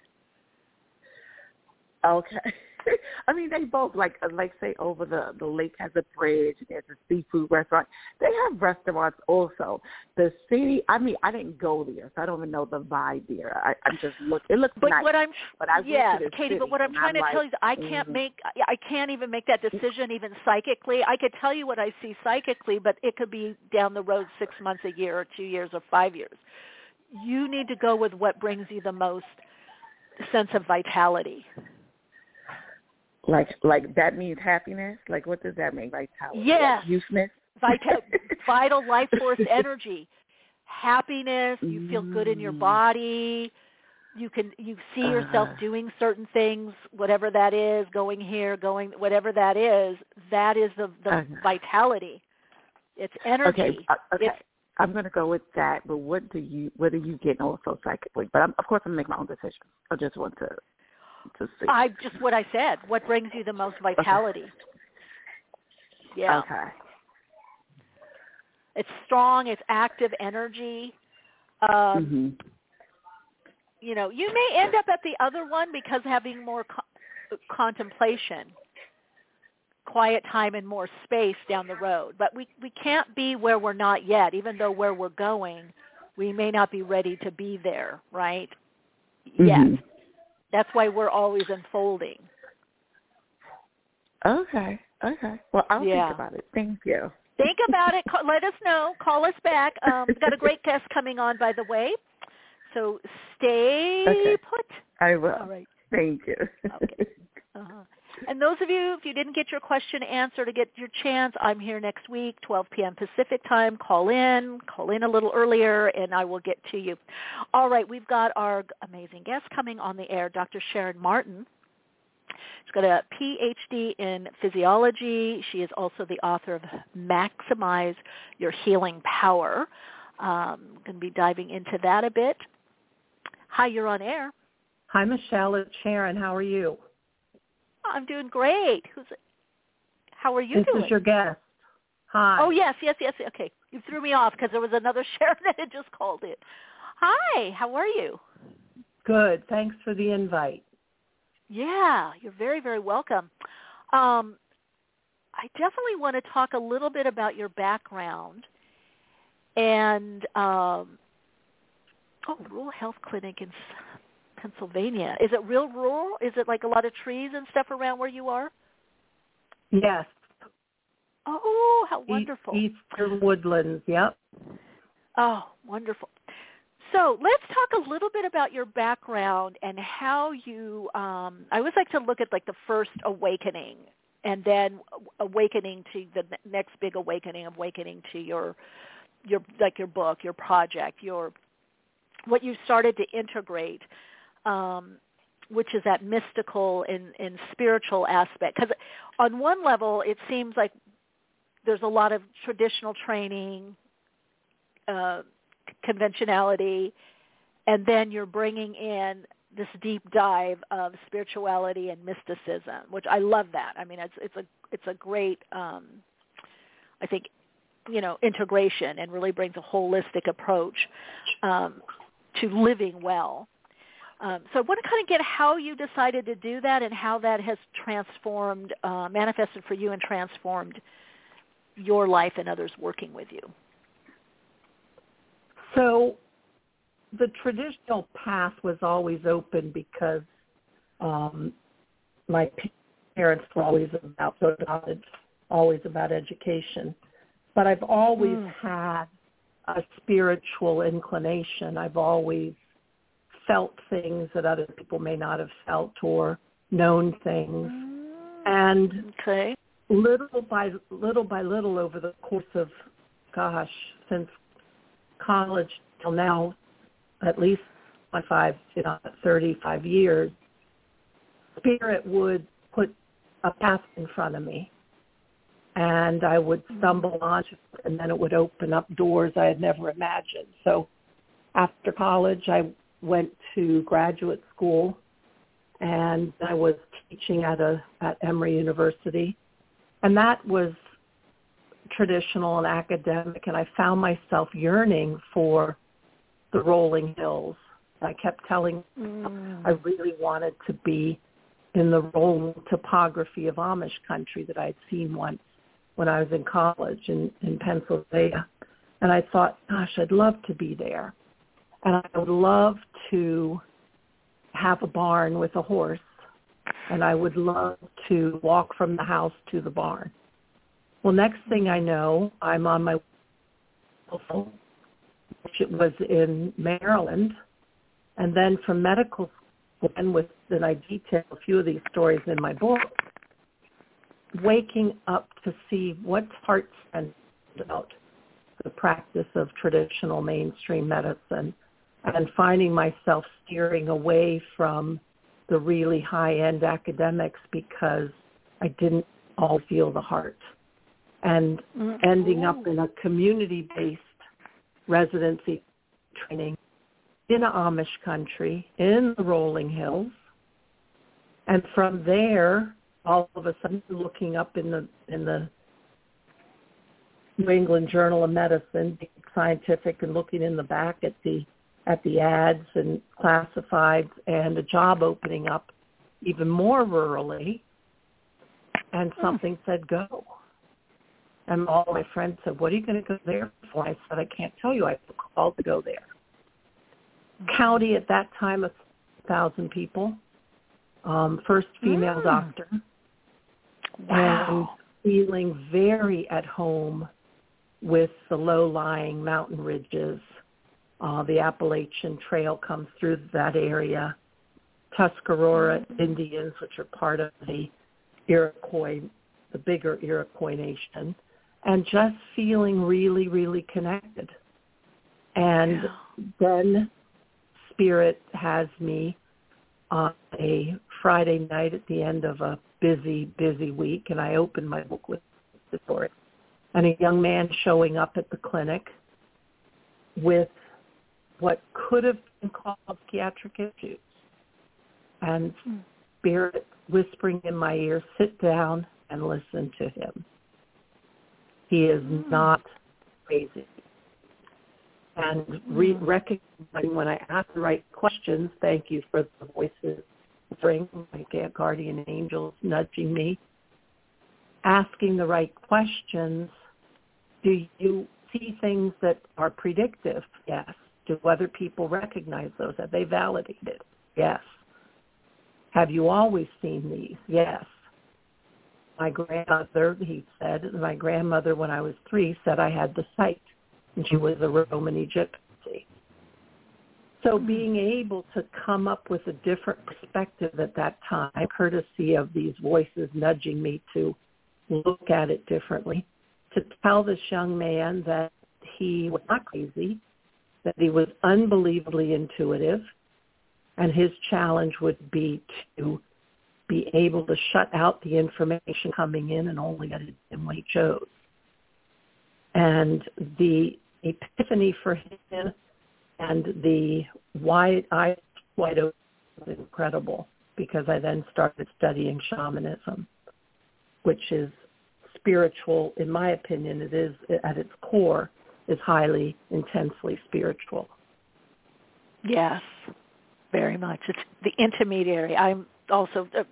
Okay. (laughs) I mean, they both like uh, like say over the the lake has a bridge. There's a seafood restaurant. They have restaurants also. The city. I mean, I didn't go there, so I don't even know the vibe there. I, I'm just look. It looks But nice. what I'm but I yeah, Katie. But what I'm trying to like, tell you is I can't mhm. make I can't even make that decision even psychically. I could tell you what I see psychically, but it could be down the road six months, a year, or two years, or five years. You need to go with what brings you the most sense of vitality. Like like that means happiness. Like what does that mean? Vitality. Yes. Like youthfulness. Vital, (laughs) vital life force energy, happiness. You feel good in your Mm. body. You can you see yourself Uh-huh. doing certain things, whatever that is, going here, going whatever that is. That is the the Uh-huh. vitality. It's energy. Okay. uh, okay. It's, I'm going to go with that. But what do you? What are you getting also psychically? But I'm, of course, I'm gonna make my own decision. I just want to to see. I just what I said. What brings you the most vitality? Yeah. Okay. It's strong. It's active energy. Um, hmm you know, you may end up at the other one because having more co- contemplation, quiet time and more space down the road. But we we can't be where we're not yet, even though where we're going, we may not be ready to be there, right? Yet. Mhm. That's why we're always unfolding. Okay. Okay. Well, I'll Yeah. think about it. Thank you. Think about it. Call, let us know. Call us back. Um, we've got a great guest coming on, by the way. So stay Okay. put. I will. All right. Thank you. Okay. Uh-huh. And those of you, if you didn't get your question answered to get your chance, I'm here next week, 12 p.m. Pacific time. Call in. Call in a little earlier, and I will get to you. All right, we've got our amazing guest coming on the air, Dr. Sharon Martin. She's got a PhD in physiology. She is also the author of Maximize Your Healing Power. Um, going to be diving into that a bit. Hi, you're on air. Hi, Michele. It's Sharon. How are you? I'm doing great. Who's? How are you this doing? is your guest. Hi. Oh yes, yes, yes. Okay, you threw me off because there was another (laughs) Sharon that had just called in. Hi, how are you? Good. Thanks for the invite. Yeah, you're very, very welcome. Um, I definitely want to talk a little bit about your background and um, oh, Rural Health Clinic in Pennsylvania. Is it real rural? Is it like a lot of trees and stuff around where you are? Yes. Oh, how wonderful. Eastern woodlands, yep. Oh, wonderful. So let's talk a little bit about your background and how you. Um, I always like to look at like the first awakening, and then awakening to the next big awakening, awakening to your, your like your book, your project, your what you started to integrate, um, which is that mystical and, and spiritual aspect. Because on one level, it seems like there's a lot of traditional training. Uh, conventionality, and then you're bringing in this deep dive of spirituality and mysticism, which I love that. I mean, it's it's a it's a great, um, I think, you know, integration and really brings a holistic approach um, to living well. Um, so I want to kind of get how you decided to do that and how that has transformed, uh, manifested for you and transformed your life and others working with you. So the traditional path was always open because um, my parents were always about knowledge, always about education. But I've always mm. had a spiritual inclination. I've always felt things that other people may not have felt or known things. Mm. And okay. little by little by little over the course of gosh, since college till now, at least my five, you know, 35 years, Spirit would put a path in front of me. And I would stumble onto it, and then it would open up doors I had never imagined. So after college, I went to graduate school, and I was teaching at a at Emory University, and that was traditional and academic, and I found myself yearning for the rolling hills. I kept telling mm. I really wanted to be in the rolling topography of Amish country that I'd seen once when I was in college in, in Pennsylvania. And I thought, gosh, I'd love to be there. And I would love to have a barn with a horse. And I would love to walk from the house to the barn. Well, next thing I know, I'm on my which it was in Maryland, and then from medical school, and with and I detail a few of these stories in my book. Waking up to see what's heart centered about the practice of traditional mainstream medicine, and finding myself steering away from the really high end academics because I didn't all feel the heart and mm-hmm. ending up in a community-based residency training in a Amish country in the rolling hills. And from there, all of a sudden looking up in the in the New England Journal of Medicine, scientific and looking in the back at the at the ads and classifieds and a job opening up even more rurally and hmm. something said go. And all my friends said, what are you going to go there for? I said, I can't tell you. I called to go there. County at that time, a thousand people. Um, first female mm. doctor. Wow. And feeling very at home with the low-lying mountain ridges. Uh, the Appalachian Trail comes through that area. Tuscarora. Indians, which are part of the Iroquois, the bigger Iroquois nation and just feeling really, really connected. And then Spirit has me on a Friday night at the end of a busy, busy week, and I open my book with the story. And a young man showing up at the clinic with what could have been called psychiatric issues. And. Spirit whispering in my ear, sit down and listen to him. He is mm. not crazy. And re- mm. recognizing when I ask the right questions, thank you for the voices bring my guardian angels nudging me. Asking the right questions, do you see things that are predictive? Yes. Do other people recognize those? Have they validated? Yes. Have you always seen these? Yes. My grandmother, he said, my grandmother when I was three said I had the sight, and she was a Roman Egyptian. So hmm. being able to come up with a different perspective at that time, courtesy of these voices nudging me to look at it differently, to tell this young man that he was not crazy, that he was unbelievably intuitive, and his challenge would be to be able to shut out the information coming in and only let it in when he chose. And the epiphany for him and the wide eyes wide open was incredible because I then started studying shamanism, which is spiritual, in my opinion, it is at its core is highly intensely spiritual. Yes, very much. It's the intermediary. I'm also uh,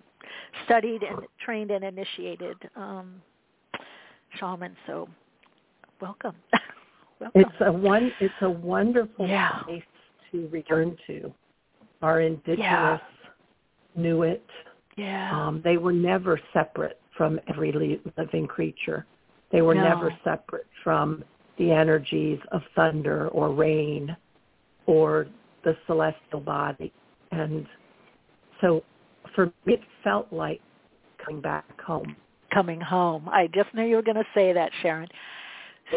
studied and trained and initiated um, shaman, so welcome. (laughs) welcome. It's a one. It's a wonderful yeah. place to return to. Our indigenous yeah. knew it. Yeah. Um, they were never separate from every living creature. They were no. never separate from the energies of thunder or rain or the celestial body. And so for me, it felt like coming back home. Coming home. I just knew you were going to say that, Sharon.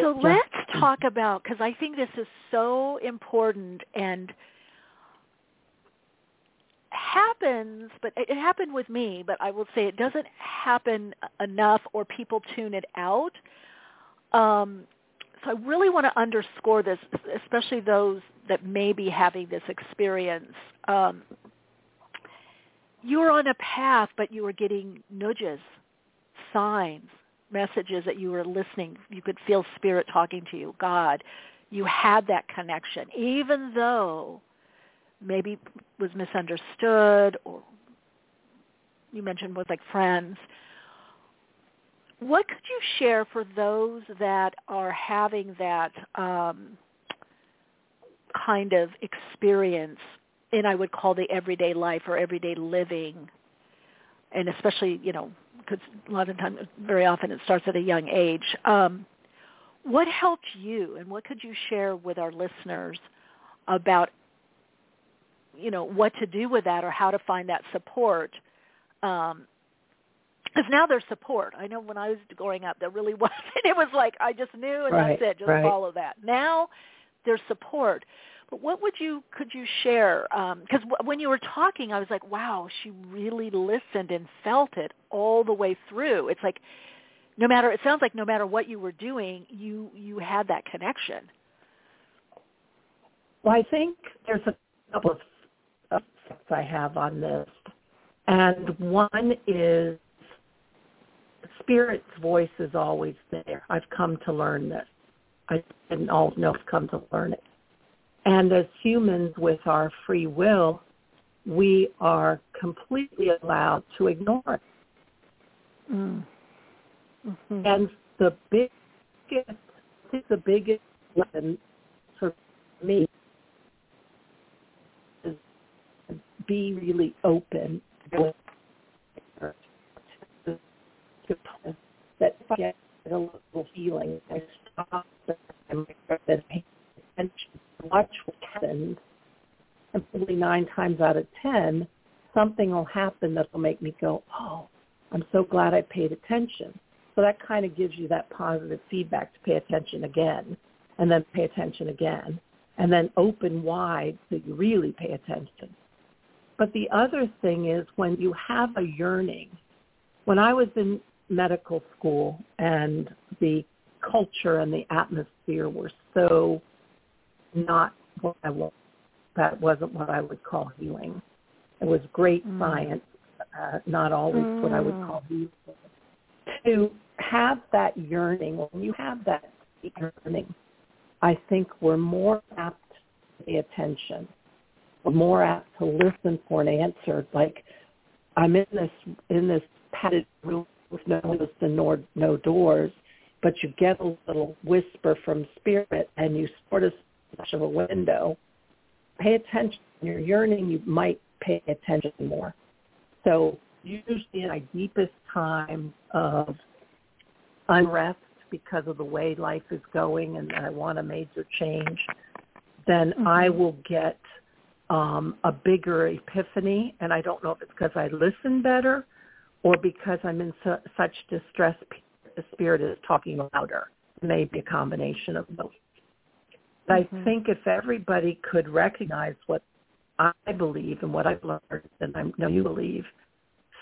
So let's talk about, because I think this is so important and happens, but it happened with me, but I will say it doesn't happen enough or people tune it out. Um, I really want to underscore this, especially those that may be having this experience. Um, you're on a path, but you were getting nudges, signs, messages that you were listening. You could feel spirit talking to you, God. You had that connection, even though maybe was misunderstood or you mentioned with like friends. What could you share for those that are having that um, kind of experience in, I would call the everyday life or everyday living, and especially, you know, because a lot of times, very often it starts at a young age. Um, what helped you, and what could you share with our listeners about, you know, what to do with that or how to find that support? Um, because now there's support. I know when I was growing up, there really (laughs) wasn't. It was like I just knew, and right, that's it. Just right. follow that. Now there's support. But what would you could you share? Because um, w- when you were talking, I was like, wow, she really listened and felt it all the way through. It's like no matter. It sounds like no matter what you were doing, you you had that connection. Well, I think there's a couple of effects I have on this, and one is spirit's voice is always there. I've come to learn this. I didn't always know I've come to learn it. And as humans with our free will, we are completely allowed to ignore it. Mm. Mm-hmm. And the biggest, I think the biggest lesson for me is be really open with that if I get a little feeling, I stop and pay attention, watch what happens, and probably nine times out of ten, something will happen that will make me go, oh, I'm so glad I paid attention. So that kind of gives you that positive feedback to pay attention again, and then pay attention again, and then open wide so you really pay attention. But the other thing is when you have a yearning, when I was in medical school and the culture and the atmosphere were so not what I was. That wasn't what I would call healing. It was great mm. science, uh, not always mm. what I would call healing. To have that yearning, when you have that yearning, I think we're more apt to pay attention. We're more apt to listen for an answer. Like I'm in this in this padded room with no windows and no, no doors, but you get a little whisper from spirit and you sort of touch of a window. Pay attention. You're yearning. You might pay attention more. So usually in my deepest time of unrest because of the way life is going and I want a major change, then mm-hmm. I will get um, a bigger epiphany. And I don't know if it's because I listen better or because I'm in su- such distress, the spirit is talking louder. Maybe a combination of both. But mm-hmm. I think if everybody could recognize what I believe and what I've learned, and I know you believe,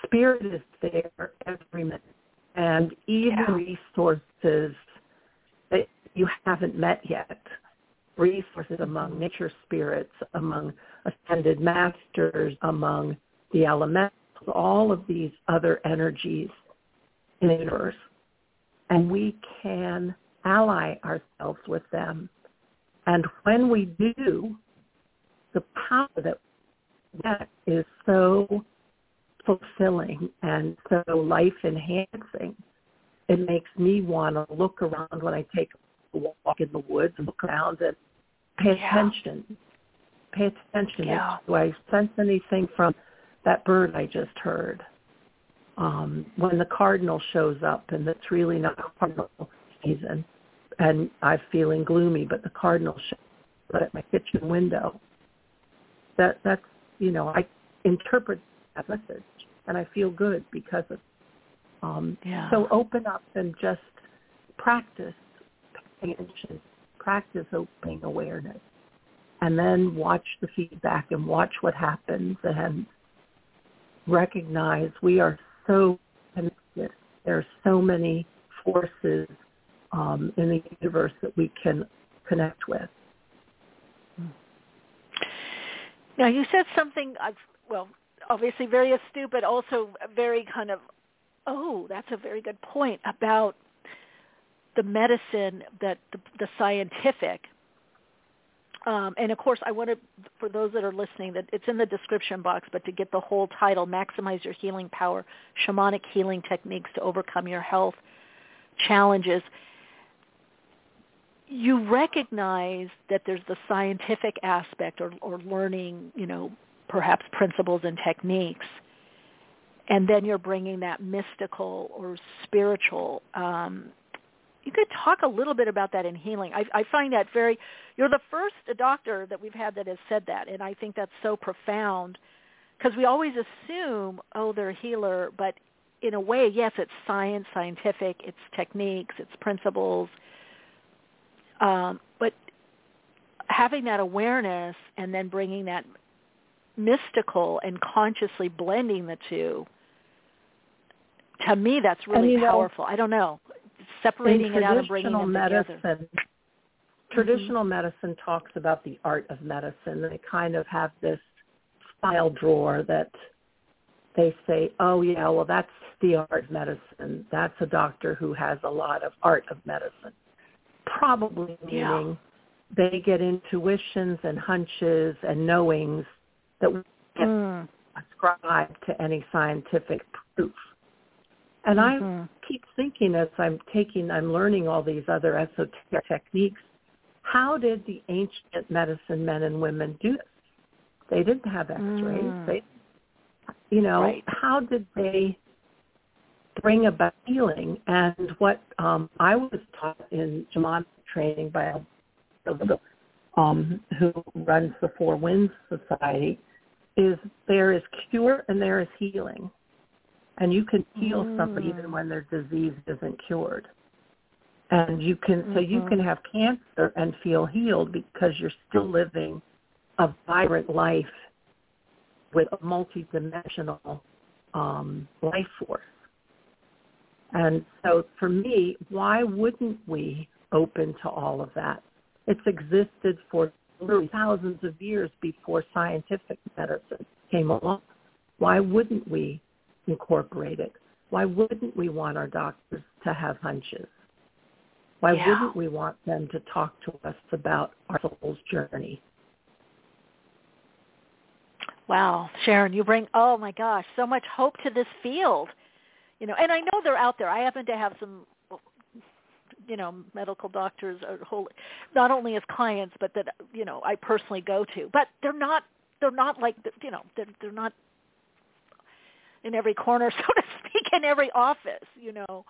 spirit is there every minute. And even yeah. resources that you haven't met yet, resources among nature spirits, among ascended masters, among the elementals, all of these other energies in the universe. And we can ally ourselves with them. And when we do, the power that that is so fulfilling and so life enhancing. It makes me want to look around when I take a walk in the woods and look around and pay yeah. attention. Pay attention. Yeah. Do I sense anything from that bird I just heard? Um, when the cardinal shows up and it's really not a cardinal season and I'm feeling gloomy, but the cardinal shows up at my kitchen window. That that's you know I interpret that message and I feel good because of um yeah. so open up and just practice paying attention, practice opening awareness. And then watch the feedback and watch what happens and recognize we are so connected. There are so many forces um, in the universe that we can connect with. Now you said something. Well, obviously very astute, but also very kind of, oh, that's a very good point about the medicine that the, the scientific. Um, and of course, I want to, for those that are listening, that it's in the description box, but to get the whole title, Maximize Your Healing Power, Shamanic Healing Techniques to Overcome Your Health Challenges, you recognize that there's the scientific aspect or, or learning, you know, perhaps principles and techniques and then you're bringing that mystical or spiritual um, you could talk a little bit about that in healing. I, I find that very, you're the first doctor that we've had that has said that, and I think that's so profound because we always assume, oh, they're a healer, but in a way, yes, it's science, scientific, it's techniques, it's principles, um, but having that awareness and then bringing that mystical and consciously blending the two to me that's really powerful know, i don't know separating it out and bringing medicine, together traditional mm-hmm. medicine talks about the art of medicine they kind of have this file drawer that they say oh yeah well that's the art of medicine that's a doctor who has a lot of art of medicine probably meaning yeah. they get intuitions and hunches and knowings that we can mm. ascribe to any scientific proof. And mm-hmm. I keep thinking as I'm taking, I'm learning all these other esoteric techniques, how did the ancient medicine men and women do this? They didn't have x-rays. Mm. They, you know, right. how did they bring about healing? And what um, I was taught in shamanic training by um, who runs the Four Winds Society is there is cure and there is healing. And you can heal mm. somebody even when their disease isn't cured. And you can mm-hmm. so you can mm-hmm. have cancer and feel healed because you're still living a vibrant life with a multidimensional um, life force. And so for me, why wouldn't we open to all of that? It's existed for literally thousands of years before scientific medicine came along. Why wouldn't we incorporate it? Why wouldn't we want our doctors to have hunches? Why yeah. wouldn't we want them to talk to us about our soul's journey? Wow, Sharon, you bring oh my gosh, so much hope to this field. You know, and I know they're out there. I happen to have some you know medical doctors are whole, not only as clients but that you know I personally go to but they're not they're not like you know they're they're not in every corner, (laughs) so to speak, in every office. You know,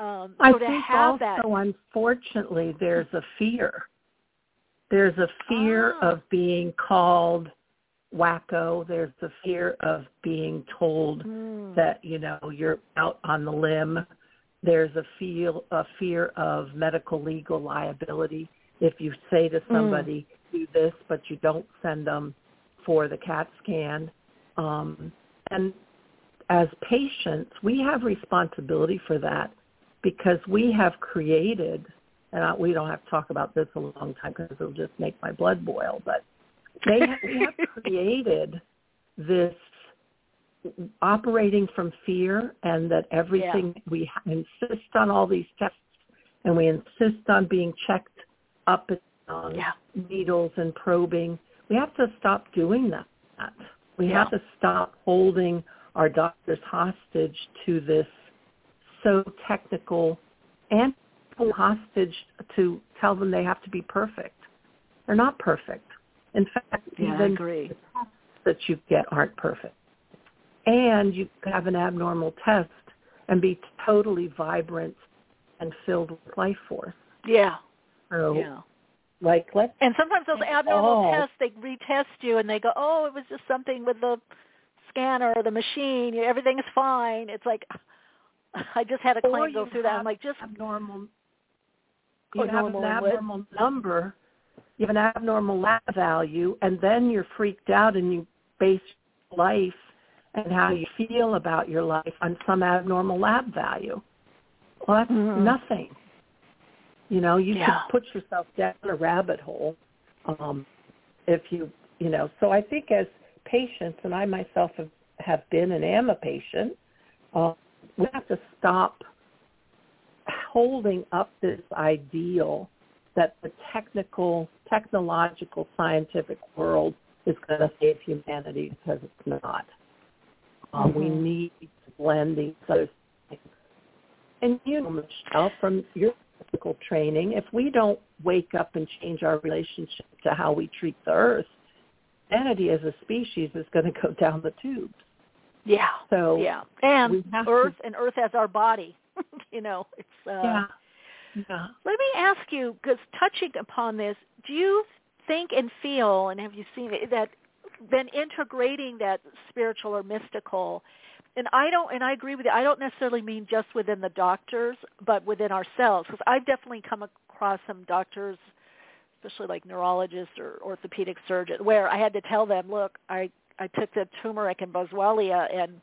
um, I so to think have also, that, unfortunately, there's a fear. There's a fear Ah. of being called wacko. There's the fear of being told Mm. that you know you're out on the limb. There's a feel a fear of medical legal liability if you say to somebody do this, but you don't send them for the CAT scan. Um, and as patients, we have responsibility for that because we have created, and I, we don't have to talk about this a long time because it'll just make my blood boil, but they have, we have (laughs) created this operating from fear and that everything we insist on all these tests and we insist on being checked up and down, Yeah. needles and probing. We have to stop doing that. We Yeah. have to stop holding our doctors hostage to this so technical and hostage to tell them they have to be perfect. They're not perfect. In fact, Yeah, I even agree. the tests that you get aren't perfect. And you have an abnormal test and be totally vibrant and filled with life force. yeah, So, yeah. like, let's And sometimes those abnormal all- tests, they retest you and they go, oh, it was just something with the scanner or the machine. Everything is fine. It's like, (laughs) I just had a client go through that. I'm like, just abnormal. You have an abnormal number. You have an abnormal lab value, and then you're freaked out, and you base life and how you feel about your life on some abnormal lab value. Well, that's Mhm. nothing. You know, you Yeah. could put yourself down a rabbit hole um, if you, you know. So I think as patients, and I myself have, have been and am a patient, uh, we have to stop holding up this ideal that the technical, technological, scientific world is going to save humanity because it's not. Um, We Mhm. need to blend these other things. And you know, Michele, from your physical training, if we don't wake up and change our relationship to how we treat the earth, humanity as a species is going to go down the tubes. yeah, So yeah. And have to- Earth and Earth as our body. (laughs) you know, it's uh, yeah, yeah. Let me ask you, because touching upon this, do you think and feel, and have you seen it, that then integrating that spiritual or mystical, and I don't, and I agree with you, I don't necessarily mean just within the doctors, but within ourselves, because I've definitely come across some doctors, especially like neurologists or orthopedic surgeons, where I had to tell them, look, I, I took the turmeric and boswellia and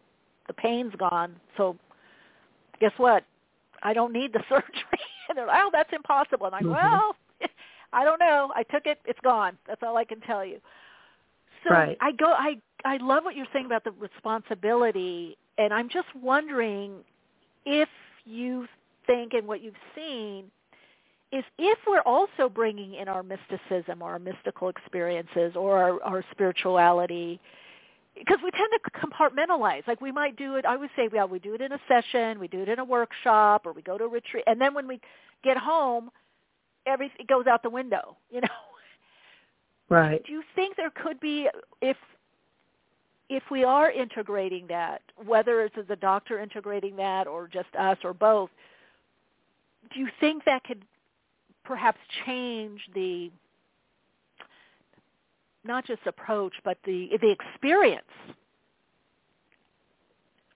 the pain's gone, so guess what? I don't need the (laughs) surgery. and they're like, oh, that's impossible. And I'm like, Mhm. well, (laughs) I don't know. I took it. It's gone. That's all I can tell you. So Right. I go. I I love what you're saying about the responsibility, and I'm just wondering if you think and what you've seen is if we're also bringing in our mysticism or our mystical experiences or our, our spirituality because we tend to compartmentalize. Like we might do it. I would say, yeah, we do it in a session, we do it in a workshop, or we go to a retreat, and then when we get home, everything goes out the window. (laughs) You know. Right. Do you think there could be if if we are integrating that, whether it's the doctor integrating that or just us or both? Do you think that could perhaps change the not just approach, but the the experience,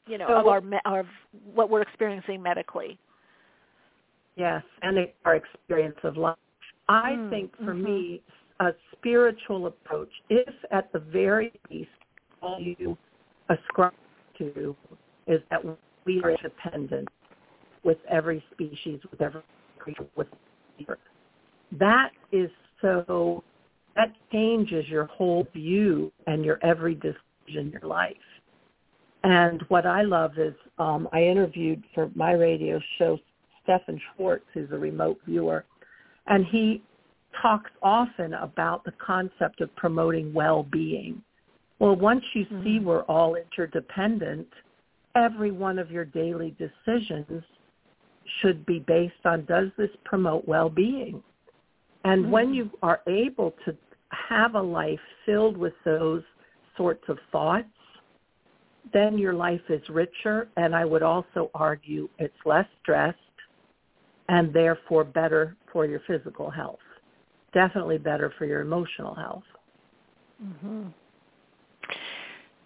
you know, of our of what we're experiencing medically. Yes, and our experience of life. I Mm, think for mhm. me, a spiritual approach, if at the very least all you ascribe to is that we are dependent with every species, with every creature, with earth. That is so, that changes your whole view and your every decision in your life. And what I love is um, I interviewed for my radio show Stephan Schwartz, who's a remote viewer, and he talks often about the concept of promoting well-being. Well, once you see we're all interdependent, every one of your daily decisions should be based on does this promote well-being? And when you are able to have a life filled with those sorts of thoughts, then your life is richer. And I would also argue it's less stressed and therefore better for your physical health. Definitely better for your emotional health. Mm-hmm.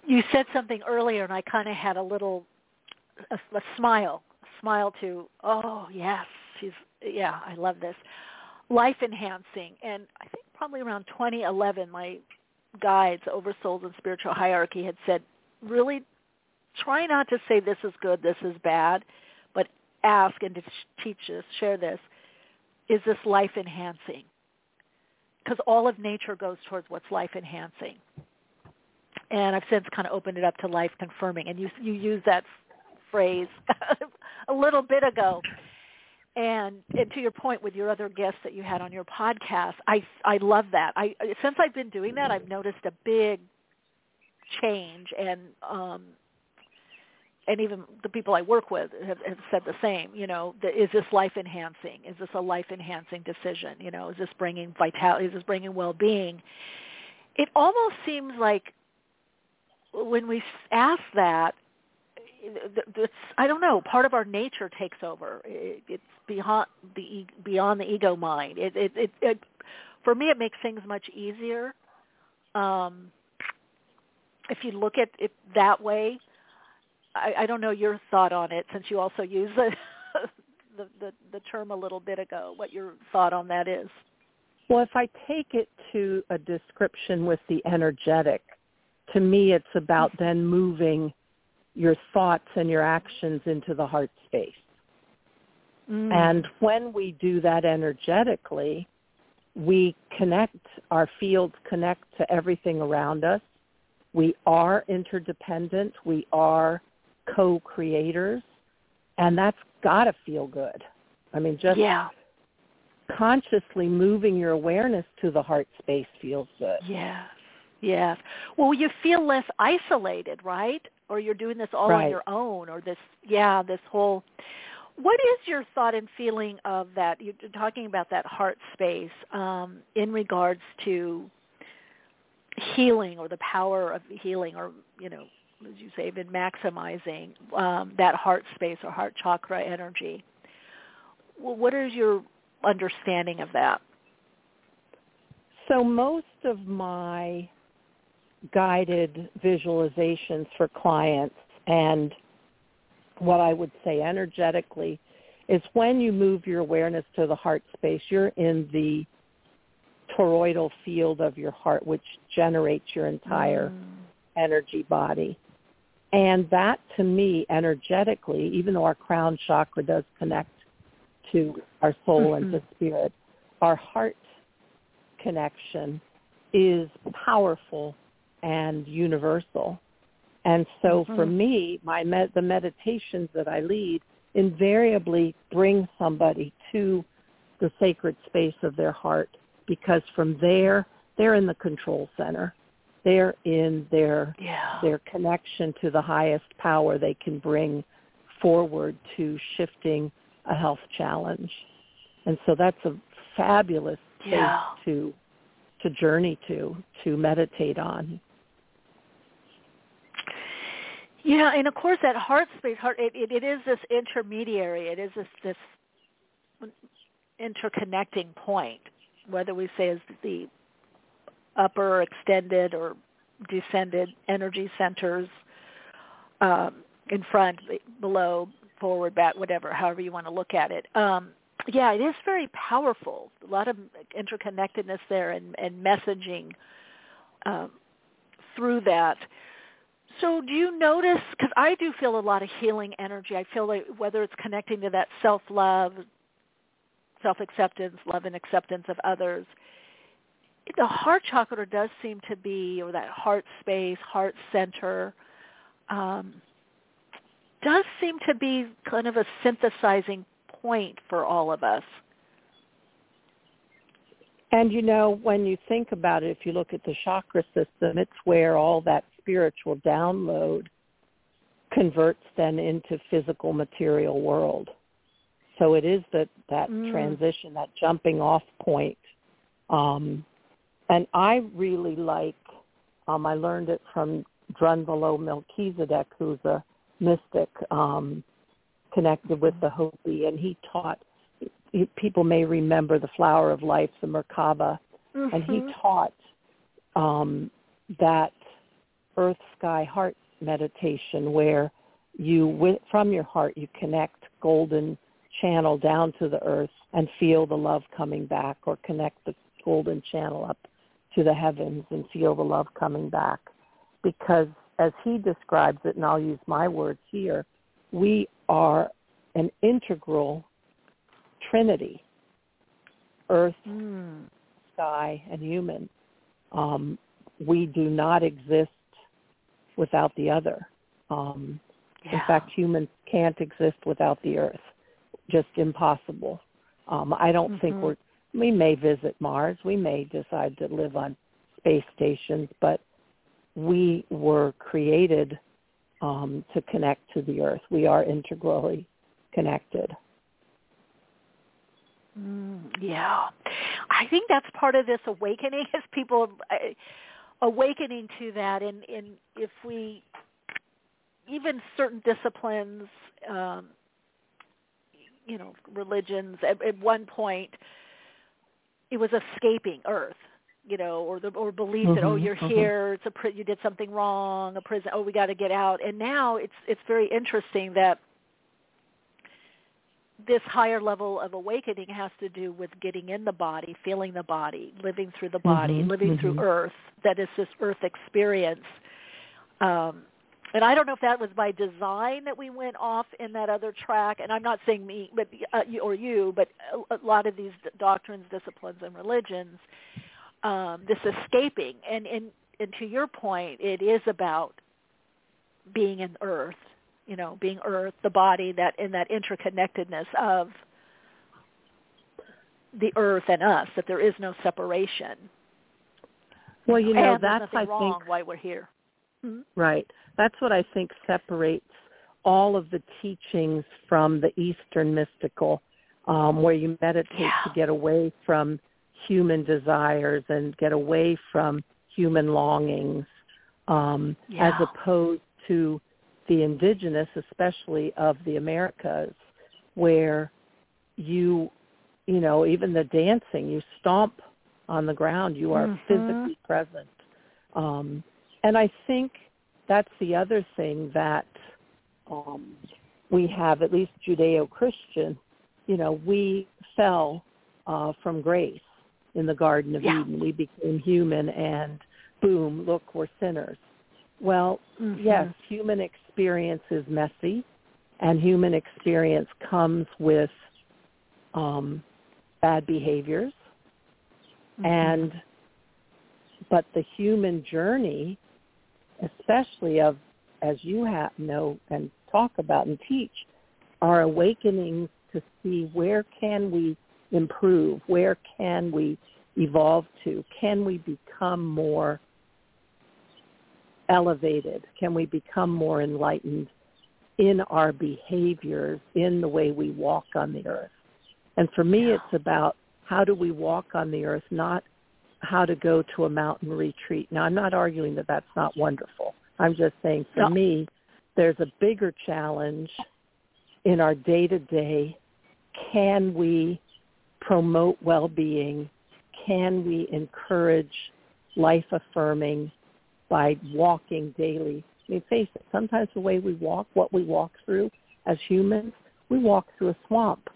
You said something earlier, and I kind of had a little a, a smile, smile to, oh yes, she's yeah, I love this, life enhancing, and I think probably around 2011, my guides, Oversouls and Spiritual Hierarchy, had said, really try not to say this is good, this is bad, but ask and to teach us, share this, is this life enhancing? Because all of nature goes towards what's life enhancing. And I've since kind of opened it up to life confirming. And you you use that phrase (laughs) a little bit ago. And, and to your point with your other guests that you had on your podcast, I I love that. I since I've been doing that, I've noticed a big change and um and even the people I work with have, have said the same. You know, the, is this life enhancing? Is this a life enhancing decision? You know, is this bringing vitality? Is this bringing well being? It almost seems like when we ask that, it's I don't know. Part of our nature takes over. It, it's beyond the beyond the ego mind. It, it it it for me it makes things much easier. Um, if you look at it that way, I, I don't know your thought on it since you also use the, (laughs) the the the term a little bit ago. What your thought on that is? Well, if I take it to a description with the energetic, to me it's about then moving your thoughts and your actions into the heart space. Mm. And when we do that energetically, we connect, our fields connect to everything around us. We are interdependent. We are co-creators. And that's got to feel good. I mean, just yeah. consciously moving your awareness to the heart space feels good. Yes. Yes. Well, you feel less isolated, right? Or you're doing this all right. on your own or this yeah, this whole what is your thought and feeling of that? You're talking about that heart space um, in regards to healing or the power of healing or, you know, as you say, been maximizing um, that heart space or heart chakra energy. Well, what is your understanding of that? So most of my guided visualizations for clients and what I would say energetically is when you move your awareness to the heart space, you're in the toroidal field of your heart, which generates your entire mm. energy body. And that to me, energetically, even though our crown chakra does connect to our soul mm-hmm. and to spirit, our heart connection is powerful and universal. And so mm-hmm. for me, my med- the meditations that I lead invariably bring somebody to the sacred space of their heart because from there they're in the control center. They're in their yeah. their connection to the highest power they can bring forward to shifting a health challenge. And so that's a fabulous space yeah. to to journey to, to meditate on. Yeah, and of course that heart space, heart, it, it, it is this intermediary. It is this this interconnecting point, whether we say is the upper extended or descended energy centers um, in front, below, forward, back, whatever, however you want to look at it. Um, yeah, it is very powerful. A lot of interconnectedness there and, and messaging um, through that. So do you notice, because I do feel a lot of healing energy. I feel like whether it's connecting to that self-love, self-acceptance, love and acceptance of others, the heart chakra does seem to be, or that heart space, heart center, um, does seem to be kind of a synthesizing point for all of us. And you know, when you think about it, if you look at the chakra system, it's where all that spiritual download converts then into physical material world. So it is that that mm. transition, that jumping off point. Um, and I really like Um, I learned it from Drunvalo Melchizedek, who's a mystic um, connected with the Hopi, and he taught. People may remember the Flower of Life, the Merkaba, mm-hmm. and he taught um, that Earth, Sky, Heart meditation, where you, from your heart, you connect golden channel down to the earth and feel the love coming back, or connect the golden channel up to the heavens and feel the love coming back. Because as he describes it, and I'll use my words here, we are an integral trinity, earth, mm. sky, and human. Um, we do not exist without the other. Um, yeah. In fact, humans can't exist without the earth. Just impossible. Um, I don't mm-hmm. think we're we may visit Mars, we may decide to live on space stations, but we were created um, to connect to the earth. We are integrally connected. Mm, yeah, I think that's part of this awakening (laughs) is people uh, awakening to that, and, and if we even certain disciplines, um, you know, religions at, at one point it was escaping Earth, you know, or the or belief mm-hmm, that oh you're mm-hmm. here, it's a you did something wrong, a prison, oh we got to get out. And now it's it's very interesting that this higher level of awakening has to do with getting in the body, feeling the body, living through the body, mm-hmm, living through Earth. That is this Earth experience. Um, and I don't know if that was by design that we went off in that other track. And I'm not saying me, but uh, you, or you, but a, a lot of these doctrines, disciplines, and religions, um, this escaping. And, and and to your point, it is about being in Earth. You know, being Earth, the body, that in that interconnectedness of the Earth and us. That there is no separation. Well, you know, and that's I wrong think why we're here. Mm-hmm. Right. That's what I think separates all of the teachings from the Eastern mystical, um, where you meditate yeah. to get away from human desires and get away from human longings, um, yeah. as opposed to the indigenous, especially of the Americas, where you, you know, even the dancing, you stomp on the ground, you are mm-hmm. physically present. Um, and I think that's the other thing that um, we have, at least Judeo-Christian, you know, we fell uh, from grace in the Garden of yeah. Eden. We became human and boom, look, we're sinners. Well, mm-hmm. yes, human experience is messy and human experience comes with um, bad behaviors. Mm-hmm. And but the human journey especially of, as you have know and talk about and teach, are awakenings to see where can we improve, where can we evolve to, can we become more elevated, can we become more enlightened in our behaviors, in the way we walk on the earth. And for me, it's about how do we walk on the earth, not how to go to a mountain retreat. Now, I'm not arguing that that's not wonderful. I'm just saying for no. me, there's a bigger challenge in our day-to-day. Can we promote well-being? Can we encourage life-affirming by walking daily? I mean, face it, sometimes the way we walk, what we walk through as humans, we walk through a swamp.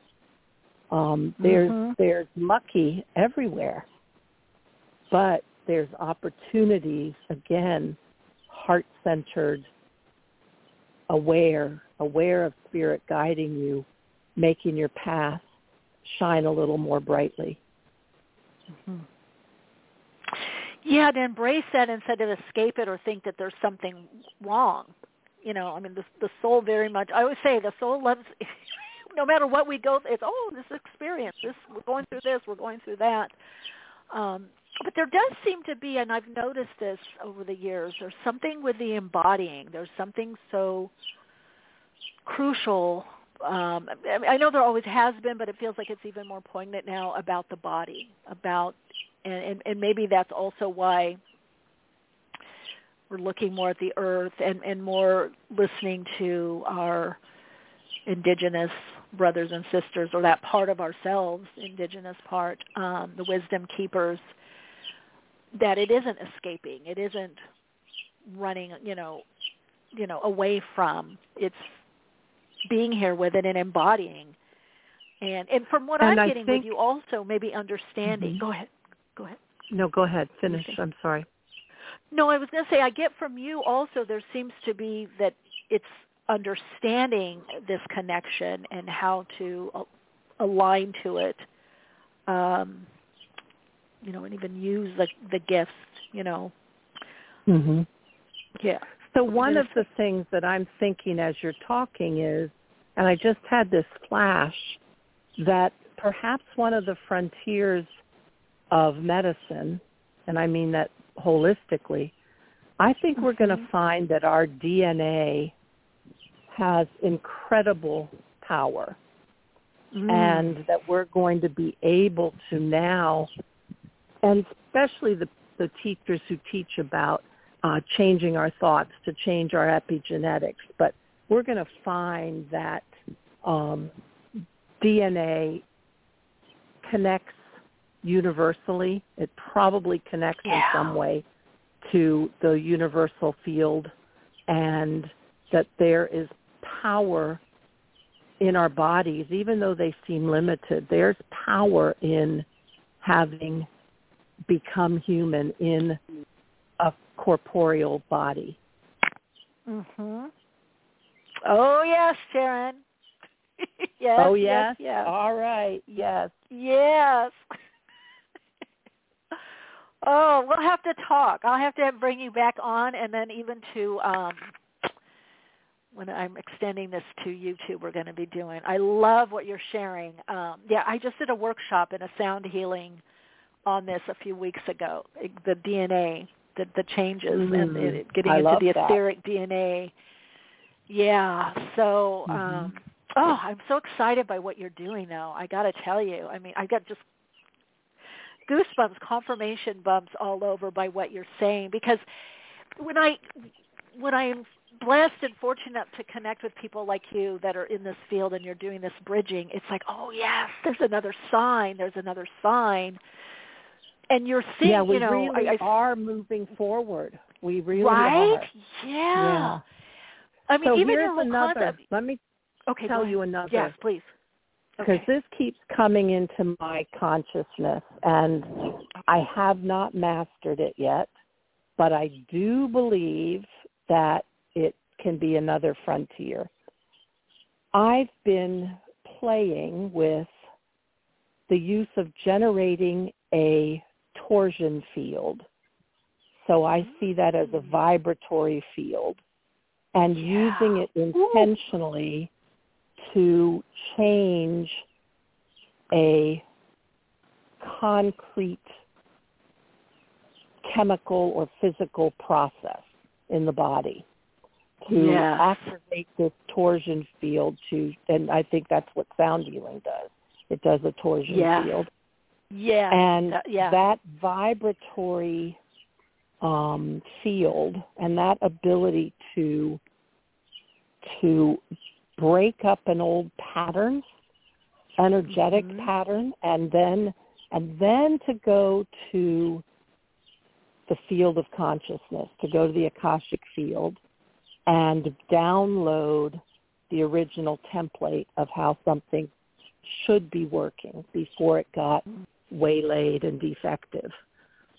Um, there's mm-hmm. there's mucky everywhere but there's opportunities again heart-centered aware aware of spirit guiding you making your path shine a little more brightly mm-hmm. Yeah to embrace that instead of escape it or think that there's something wrong you know i mean the the soul very much i always say the soul loves (laughs) no matter what we go it's oh this experience this we're going through this we're going through that um but there does seem to be, and I've noticed this over the years, there's something with the embodying. There's something so crucial. Um, I know there always has been, but it feels like it's even more poignant now about the body, about, and, and, and maybe that's also why we're looking more at the earth and and more listening to our indigenous brothers and sisters or that part of ourselves indigenous part um the wisdom keepers that it isn't escaping. It isn't running you know you know away from. It's being here with it and embodying. And and from what And i'm I getting think- with you also maybe understanding Mhm. go ahead go ahead No, go ahead. Finish. I'm sorry. no i was going to say i get from you also there seems to be that it's understanding this connection and how to align to it um you know and even use the the gifts you know Mhm. yeah So What were you one of the things that I'm thinking as you're talking is, and I just had this flash, that perhaps one of the frontiers of medicine, and I mean that holistically, I think we're going to find that our DNA has incredible power and that we're going to be able to now, and especially the, the teachers who teach about uh, changing our thoughts to change our epigenetics, but we're going to find that um, DNA connects universally. It probably connects in some way to the universal field, and that there is power in our bodies, even though they seem limited. There's power in having become human in a corporeal body. Mhm. Oh yes, Sharon. (laughs) yes. oh yes, yes. yes. All right. Yes. Yes. Oh, we'll have to talk. I'll have to bring you back on, and then even to um, when I'm extending this to YouTube, we're going to be doing. I love what you're sharing. Um, yeah, I just did a workshop in a sound healing on this a few weeks ago. The DNA, the the changes, and Mm, it, getting I into the that. etheric DNA. Yeah. So. Mhm. um Oh, I'm so excited by what you're doing though. I got to tell you. I mean, I got just goosebumps, confirmation bumps all over by what you're saying because when I when I'm blessed and fortunate to connect with people like you that are in this field and you're doing this bridging, it's like, "Oh, yes, there's another sign, there's another sign." And you're seeing, yeah, we you know, really I, I are moving forward. We really right? are. Yeah. Yeah. I mean, so even here's another. concept. Let me Okay, tell ahead. you another. Yes, please. Because Okay. this keeps coming into my consciousness and I have not mastered it yet, but I do believe that it can be another frontier. I've been playing with the use of generating a torsion field. So I mm. see that as a vibratory field and using it intentionally to change a concrete chemical or physical process in the body to Yes. activate this torsion field to and I think that's what sound healing does. It does a torsion Yes. field. Yeah. And that- yeah. that vibratory um, field and that ability to to break up an old pattern, energetic Mhm. pattern, and then and then to go to the field of consciousness, to go to the Akashic field and download the original template of how something should be working before it got waylaid and defective.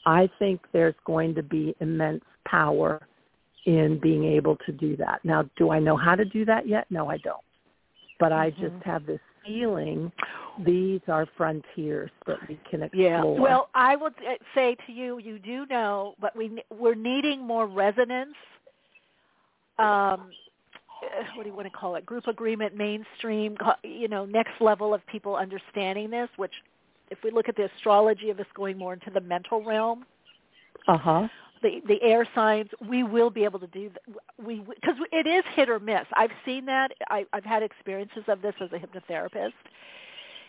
I think there's going to be immense power in being able to do that. Now, do I know how to do that yet? No, I don't. But I just Mhm. have this feeling these are frontiers that we can explore. Yeah. Well, I would uh, say to you, you do know, but we we're needing more resonance. Um, uh, what do you want to call it? Group agreement, mainstream. You know, next level of people understanding this. Which, if we look at the astrology of this going more into the mental realm, uh-huh. The the air signs, we will be able to do that. We because it is hit or miss. I've seen that. I, I've had experiences of this as a hypnotherapist.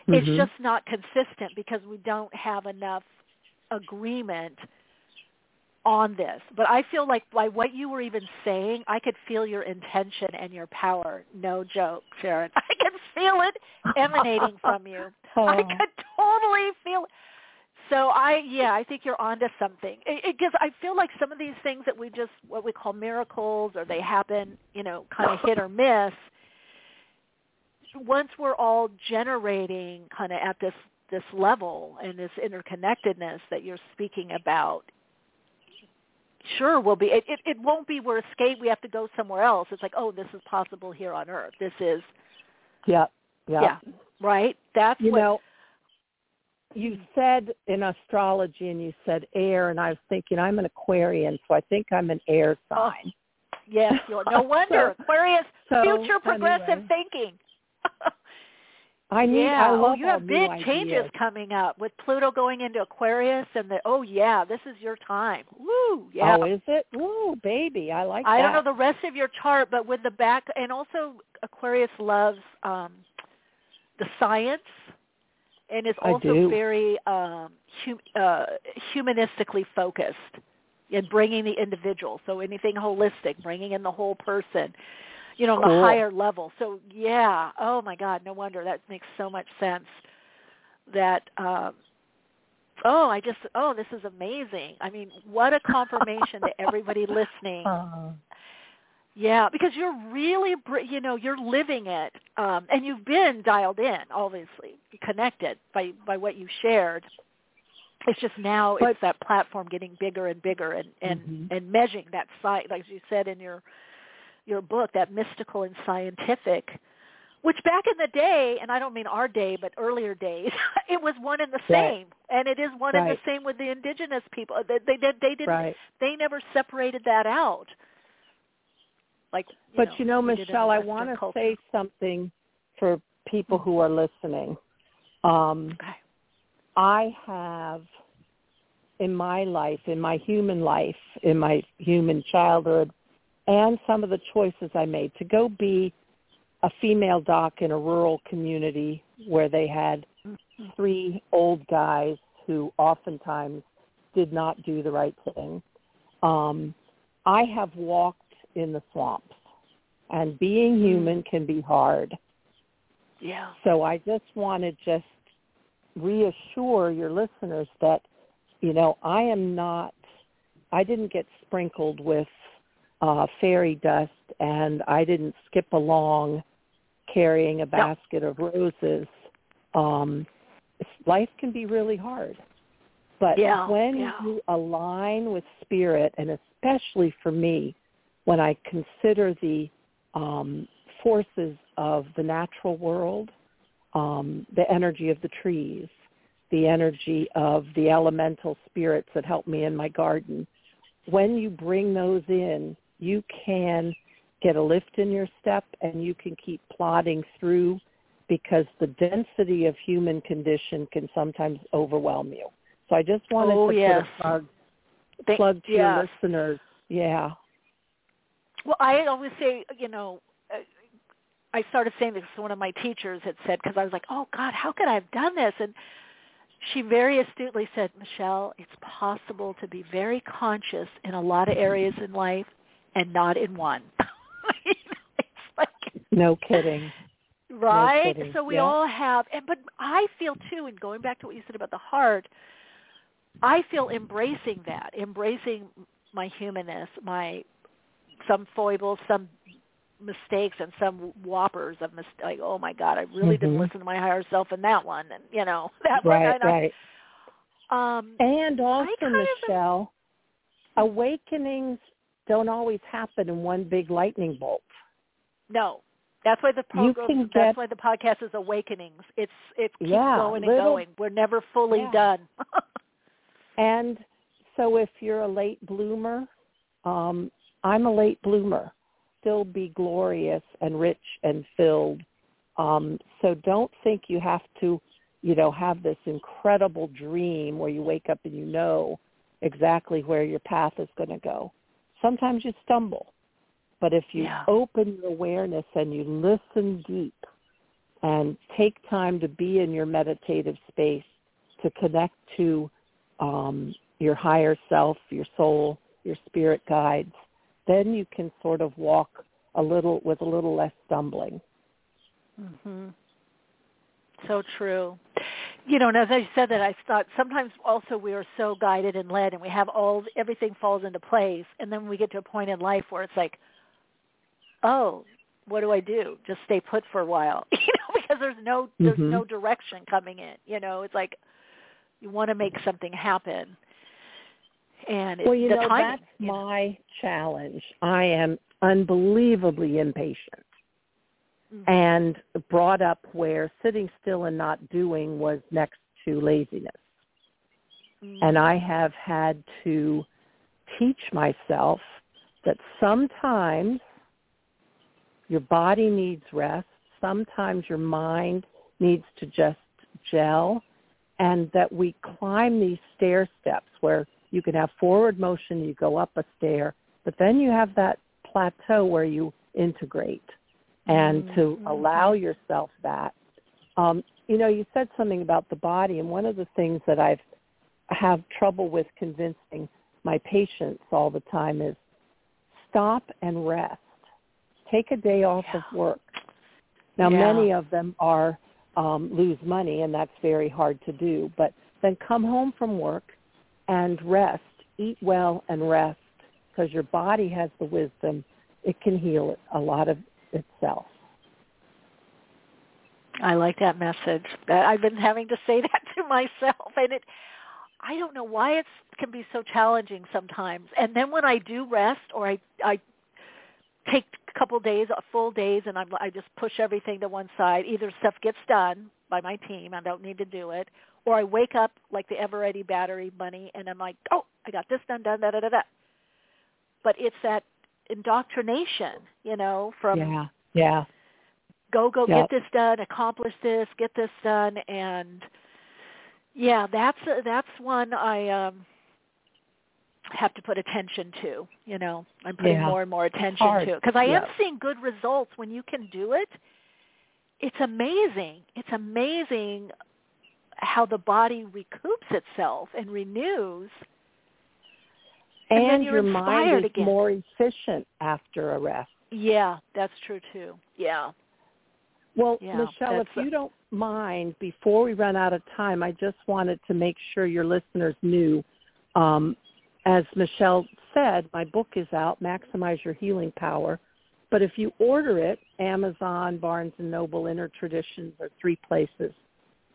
It's Mhm. just not consistent because we don't have enough agreement on this, but I feel like by what you were even saying, I could feel your intention and your power. No joke, Sharon. (laughs) I can feel it emanating from you. (laughs) Oh. I could totally feel it. So I, yeah, I think you're onto something. It, it gives. I feel like some of these things that we just what we call miracles, or they happen, you know, kind of hit or miss. Once we're all generating kind of at this this level and this interconnectedness that you're speaking about, sure we'll be. It, it, it won't be we're escape. We have to go somewhere else. It's like, oh, this is possible here on Earth. This is, Yeah. Yeah. yeah, right. That's You what. know, you said in astrology and you said air and I was thinking I'm an Aquarian, so I think I'm an air sign. Yes, you're, no (laughs) wonder Aquarius, so, future progressive anyway. thinking. (laughs) I need yeah, I love oh, you have big changes ideas. coming up with Pluto going into Aquarius, and the oh yeah, this is your time. Woo, yeah. Oh, is it? Ooh, baby, I like I that. don't know the rest of your chart, but with the back, and also Aquarius loves um the science, and it's also very um hum, uh humanistically focused in bringing the individual. So anything holistic, bringing in the whole person, you know, on Cool. the higher level. So yeah, oh my God, no wonder that makes so much sense. That um oh, I just oh, this is amazing. I mean, what a (laughs) confirmation to everybody listening. Yeah, because you're really, you know, you're living it, um, and you've been dialed in, obviously, connected by by what you shared. It's just now But- it's that platform getting bigger and bigger, and and Mhm. and measuring that site, like you said in your your book, that mystical and scientific. Which back in the day, and I don't mean our day, but earlier days, (laughs) it was one and the Right. same, and it is one and the same with the indigenous people. They they did they didn't right. they never separated that out. Like, you But know, you know, we did in the Michele, I want to culture. say something for people who are listening. Um, Okay. I have in my life, in my human life, in my human childhood, and some of the choices I made to go be a female doc in a rural community where they had three old guys who oftentimes did not do the right thing. Um, I have walked in the swamps, and being human can be hard. Yeah. So I just want to just reassure your listeners that, you know, I am not, I didn't get sprinkled with uh, fairy dust and I didn't skip along carrying a basket of roses. Um, life can be really hard. But Yeah, when yeah. you align with spirit, and especially for me, when I consider the um, forces of the natural world, um, the energy of the trees, the energy of the elemental spirits that help me in my garden. When you bring those in, you can get a lift in your step and you can keep plodding through because the density of human condition can sometimes overwhelm you. So I just wanted Oh, to yes. plug, Thank- plug to yes. your listeners. Yeah. Well, I always say, you know, uh, I started saying this. One of my teachers had said because I was like, "Oh God, how could I have done this?" And she very astutely said, "Michele, it's possible to be very conscious in a lot of areas in life and not in one." (laughs) it's like (laughs) No kidding. right kidding. so we Yeah. all have and but i feel too and going back to what you said about the heart i feel embracing that embracing my humanness my some foibles some mistakes and some whoppers of mis- like oh my god i really didn't Mhm. listen to my higher self in that one and you know (laughs) that one Right, I- right. um And also, kind of- Michele, awakenings don't always happen in one big lightning bolt. no that's why the can that's why the podcast is awakenings it's it keeps Yeah, going and little- going we're never fully Yeah. done (laughs) And so if you're a late bloomer, um, I'm a late bloomer. Still be glorious and rich and filled. Um, so don't think you have to, you know, have this incredible dream where you wake up and you know exactly where your path is going to go. Sometimes you stumble. But if you Yeah. open your awareness and you listen deep and take time to be in your meditative space, to connect to um, your higher self, your soul, your spirit guides, then you can sort of walk a little with a little less stumbling. Mhm. So true. You know, and as I said that, I thought sometimes also we are so guided and led, and we have all everything falls into place, and then we get to a point in life where it's like, oh, what do I do? Just stay put for a while, (laughs) you know, because there's no there's Mhm. no direction coming in. You know, it's like you want to make something happen, and Well, you the know, timing, that's my challenge. I am unbelievably impatient Mm-hmm. and brought up where sitting still and not doing was next to laziness. Mm-hmm. And I have had to teach myself that sometimes your body needs rest, sometimes your mind needs to just gel, and that we climb these stair steps where you can have forward motion, you go up a stair, but then you have that plateau where you integrate and to allow yourself that. Um, you know, you said something about the body, and one of the things that I've have trouble with convincing my patients all the time is stop and rest. Take a day off of work. Now, Yeah. many of them are um, lose money, and that's very hard to do. But then come home from work and rest. Eat well and rest because your body has the wisdom. It can heal a lot of itself. I like that message. I've been having to say (laughs) that to myself, and it. I don't know why it can be so challenging sometimes. And then when I do rest, or I I take a couple days, a full days, and I'm, I just push everything to one side. Either stuff gets done by my team, I don't need to do it, or I wake up like the ever ready battery bunny, and I'm like, oh, I got this done, done, da da da da. But it's that indoctrination, you know, from yeah, yeah. go go Yep. get this done accomplish this get this done and yeah that's that's one i um have to put attention to you know i'm putting Yeah. more and more attention hard. to because i am seeing good results when you can do it it's amazing it's amazing how the body recoups itself and renews and, you're your mind is again more efficient after a rest. yeah that's true too yeah Well, Yeah, Michele, if you don't mind, before we run out of time, I just wanted to make sure your listeners knew, um, as Michele said, my book is out, Maximize Your Healing Power. But if you order it, Amazon, Barnes and Noble, Inner Traditions are three places,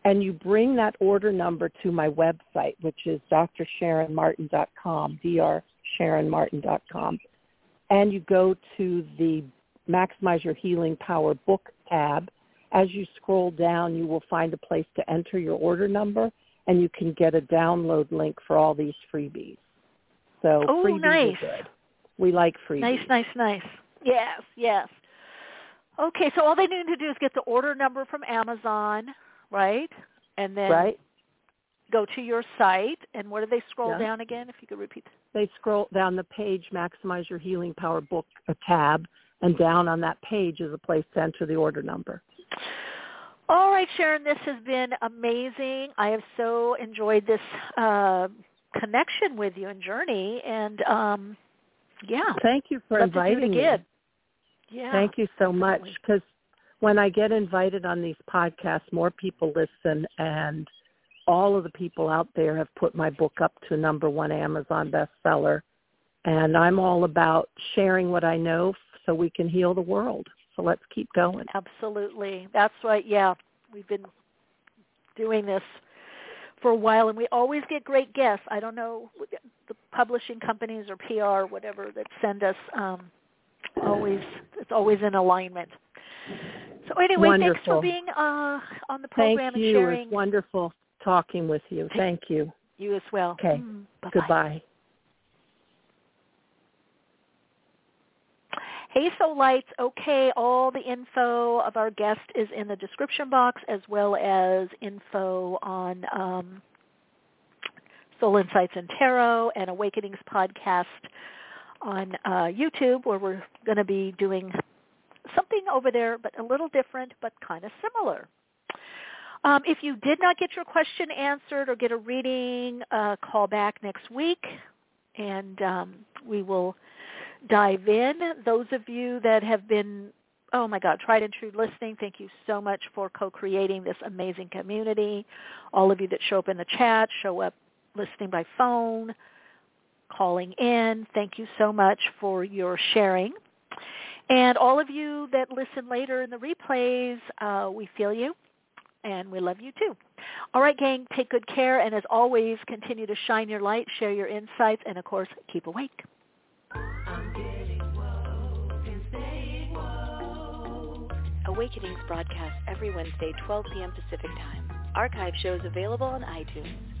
and you bring that order number to my website, which is drsharonmartin.com, drsharonmartin.com, and you go to the Maximize Your Healing Power book tab. As you scroll down, you will find a place to enter your order number, and you can get a download link for all these freebies. So Oh, freebies nice. are good. We like freebies. Nice, nice, nice. Yes, yes. Okay, so all they need to do is get the order number from Amazon, right? And then Right? go to your site. And where do they scroll Yeah. down again? If you could repeat. They scroll down the page, Maximize Your Healing Power book, a tab, and down on that page is a place to enter the order number. All right, Sharon, this has been amazing. I have so enjoyed this uh, connection with you and journey. And um, yeah, Thank you for love to do it inviting me. Yeah. Thank you so much because when I get invited on these podcasts, more people listen, and all of the people out there have put my book up to number one Amazon bestseller. And I'm all about sharing what I know so we can heal the world. So let's keep going. Absolutely. That's right. Yeah. We've been doing this for a while and we always get great guests. I don't know the publishing companies or PR or whatever that send us um always it's always in alignment. So anyway, thanks for being uh on the Thank program you. and sharing It's wonderful talking with you. Thank you. you as well. Okay. Mm. Goodbye. Hey Soul Lights, okay, all the info of our guest is in the description box as well as info on um, Soul Insights and Tarot and Awakenings podcast on uh, YouTube where we're going to be doing something over there but a little different but kind of similar. Um, if you did not get your question answered or get a reading, uh, call back next week, and um, we will dive in. Those of you that have been, oh my God, tried and true listening, thank you so much for co-creating this amazing community. All of you that show up in the chat, show up listening by phone, calling in, thank you so much for your sharing. And all of you that listen later in the replays, uh, we feel you and we love you too. All right, gang, take good care, and as always, continue to shine your light, share your insights, and of course, keep awake. Awakenings broadcast every Wednesday, 12 p.m. Pacific Time. Archive shows available on iTunes.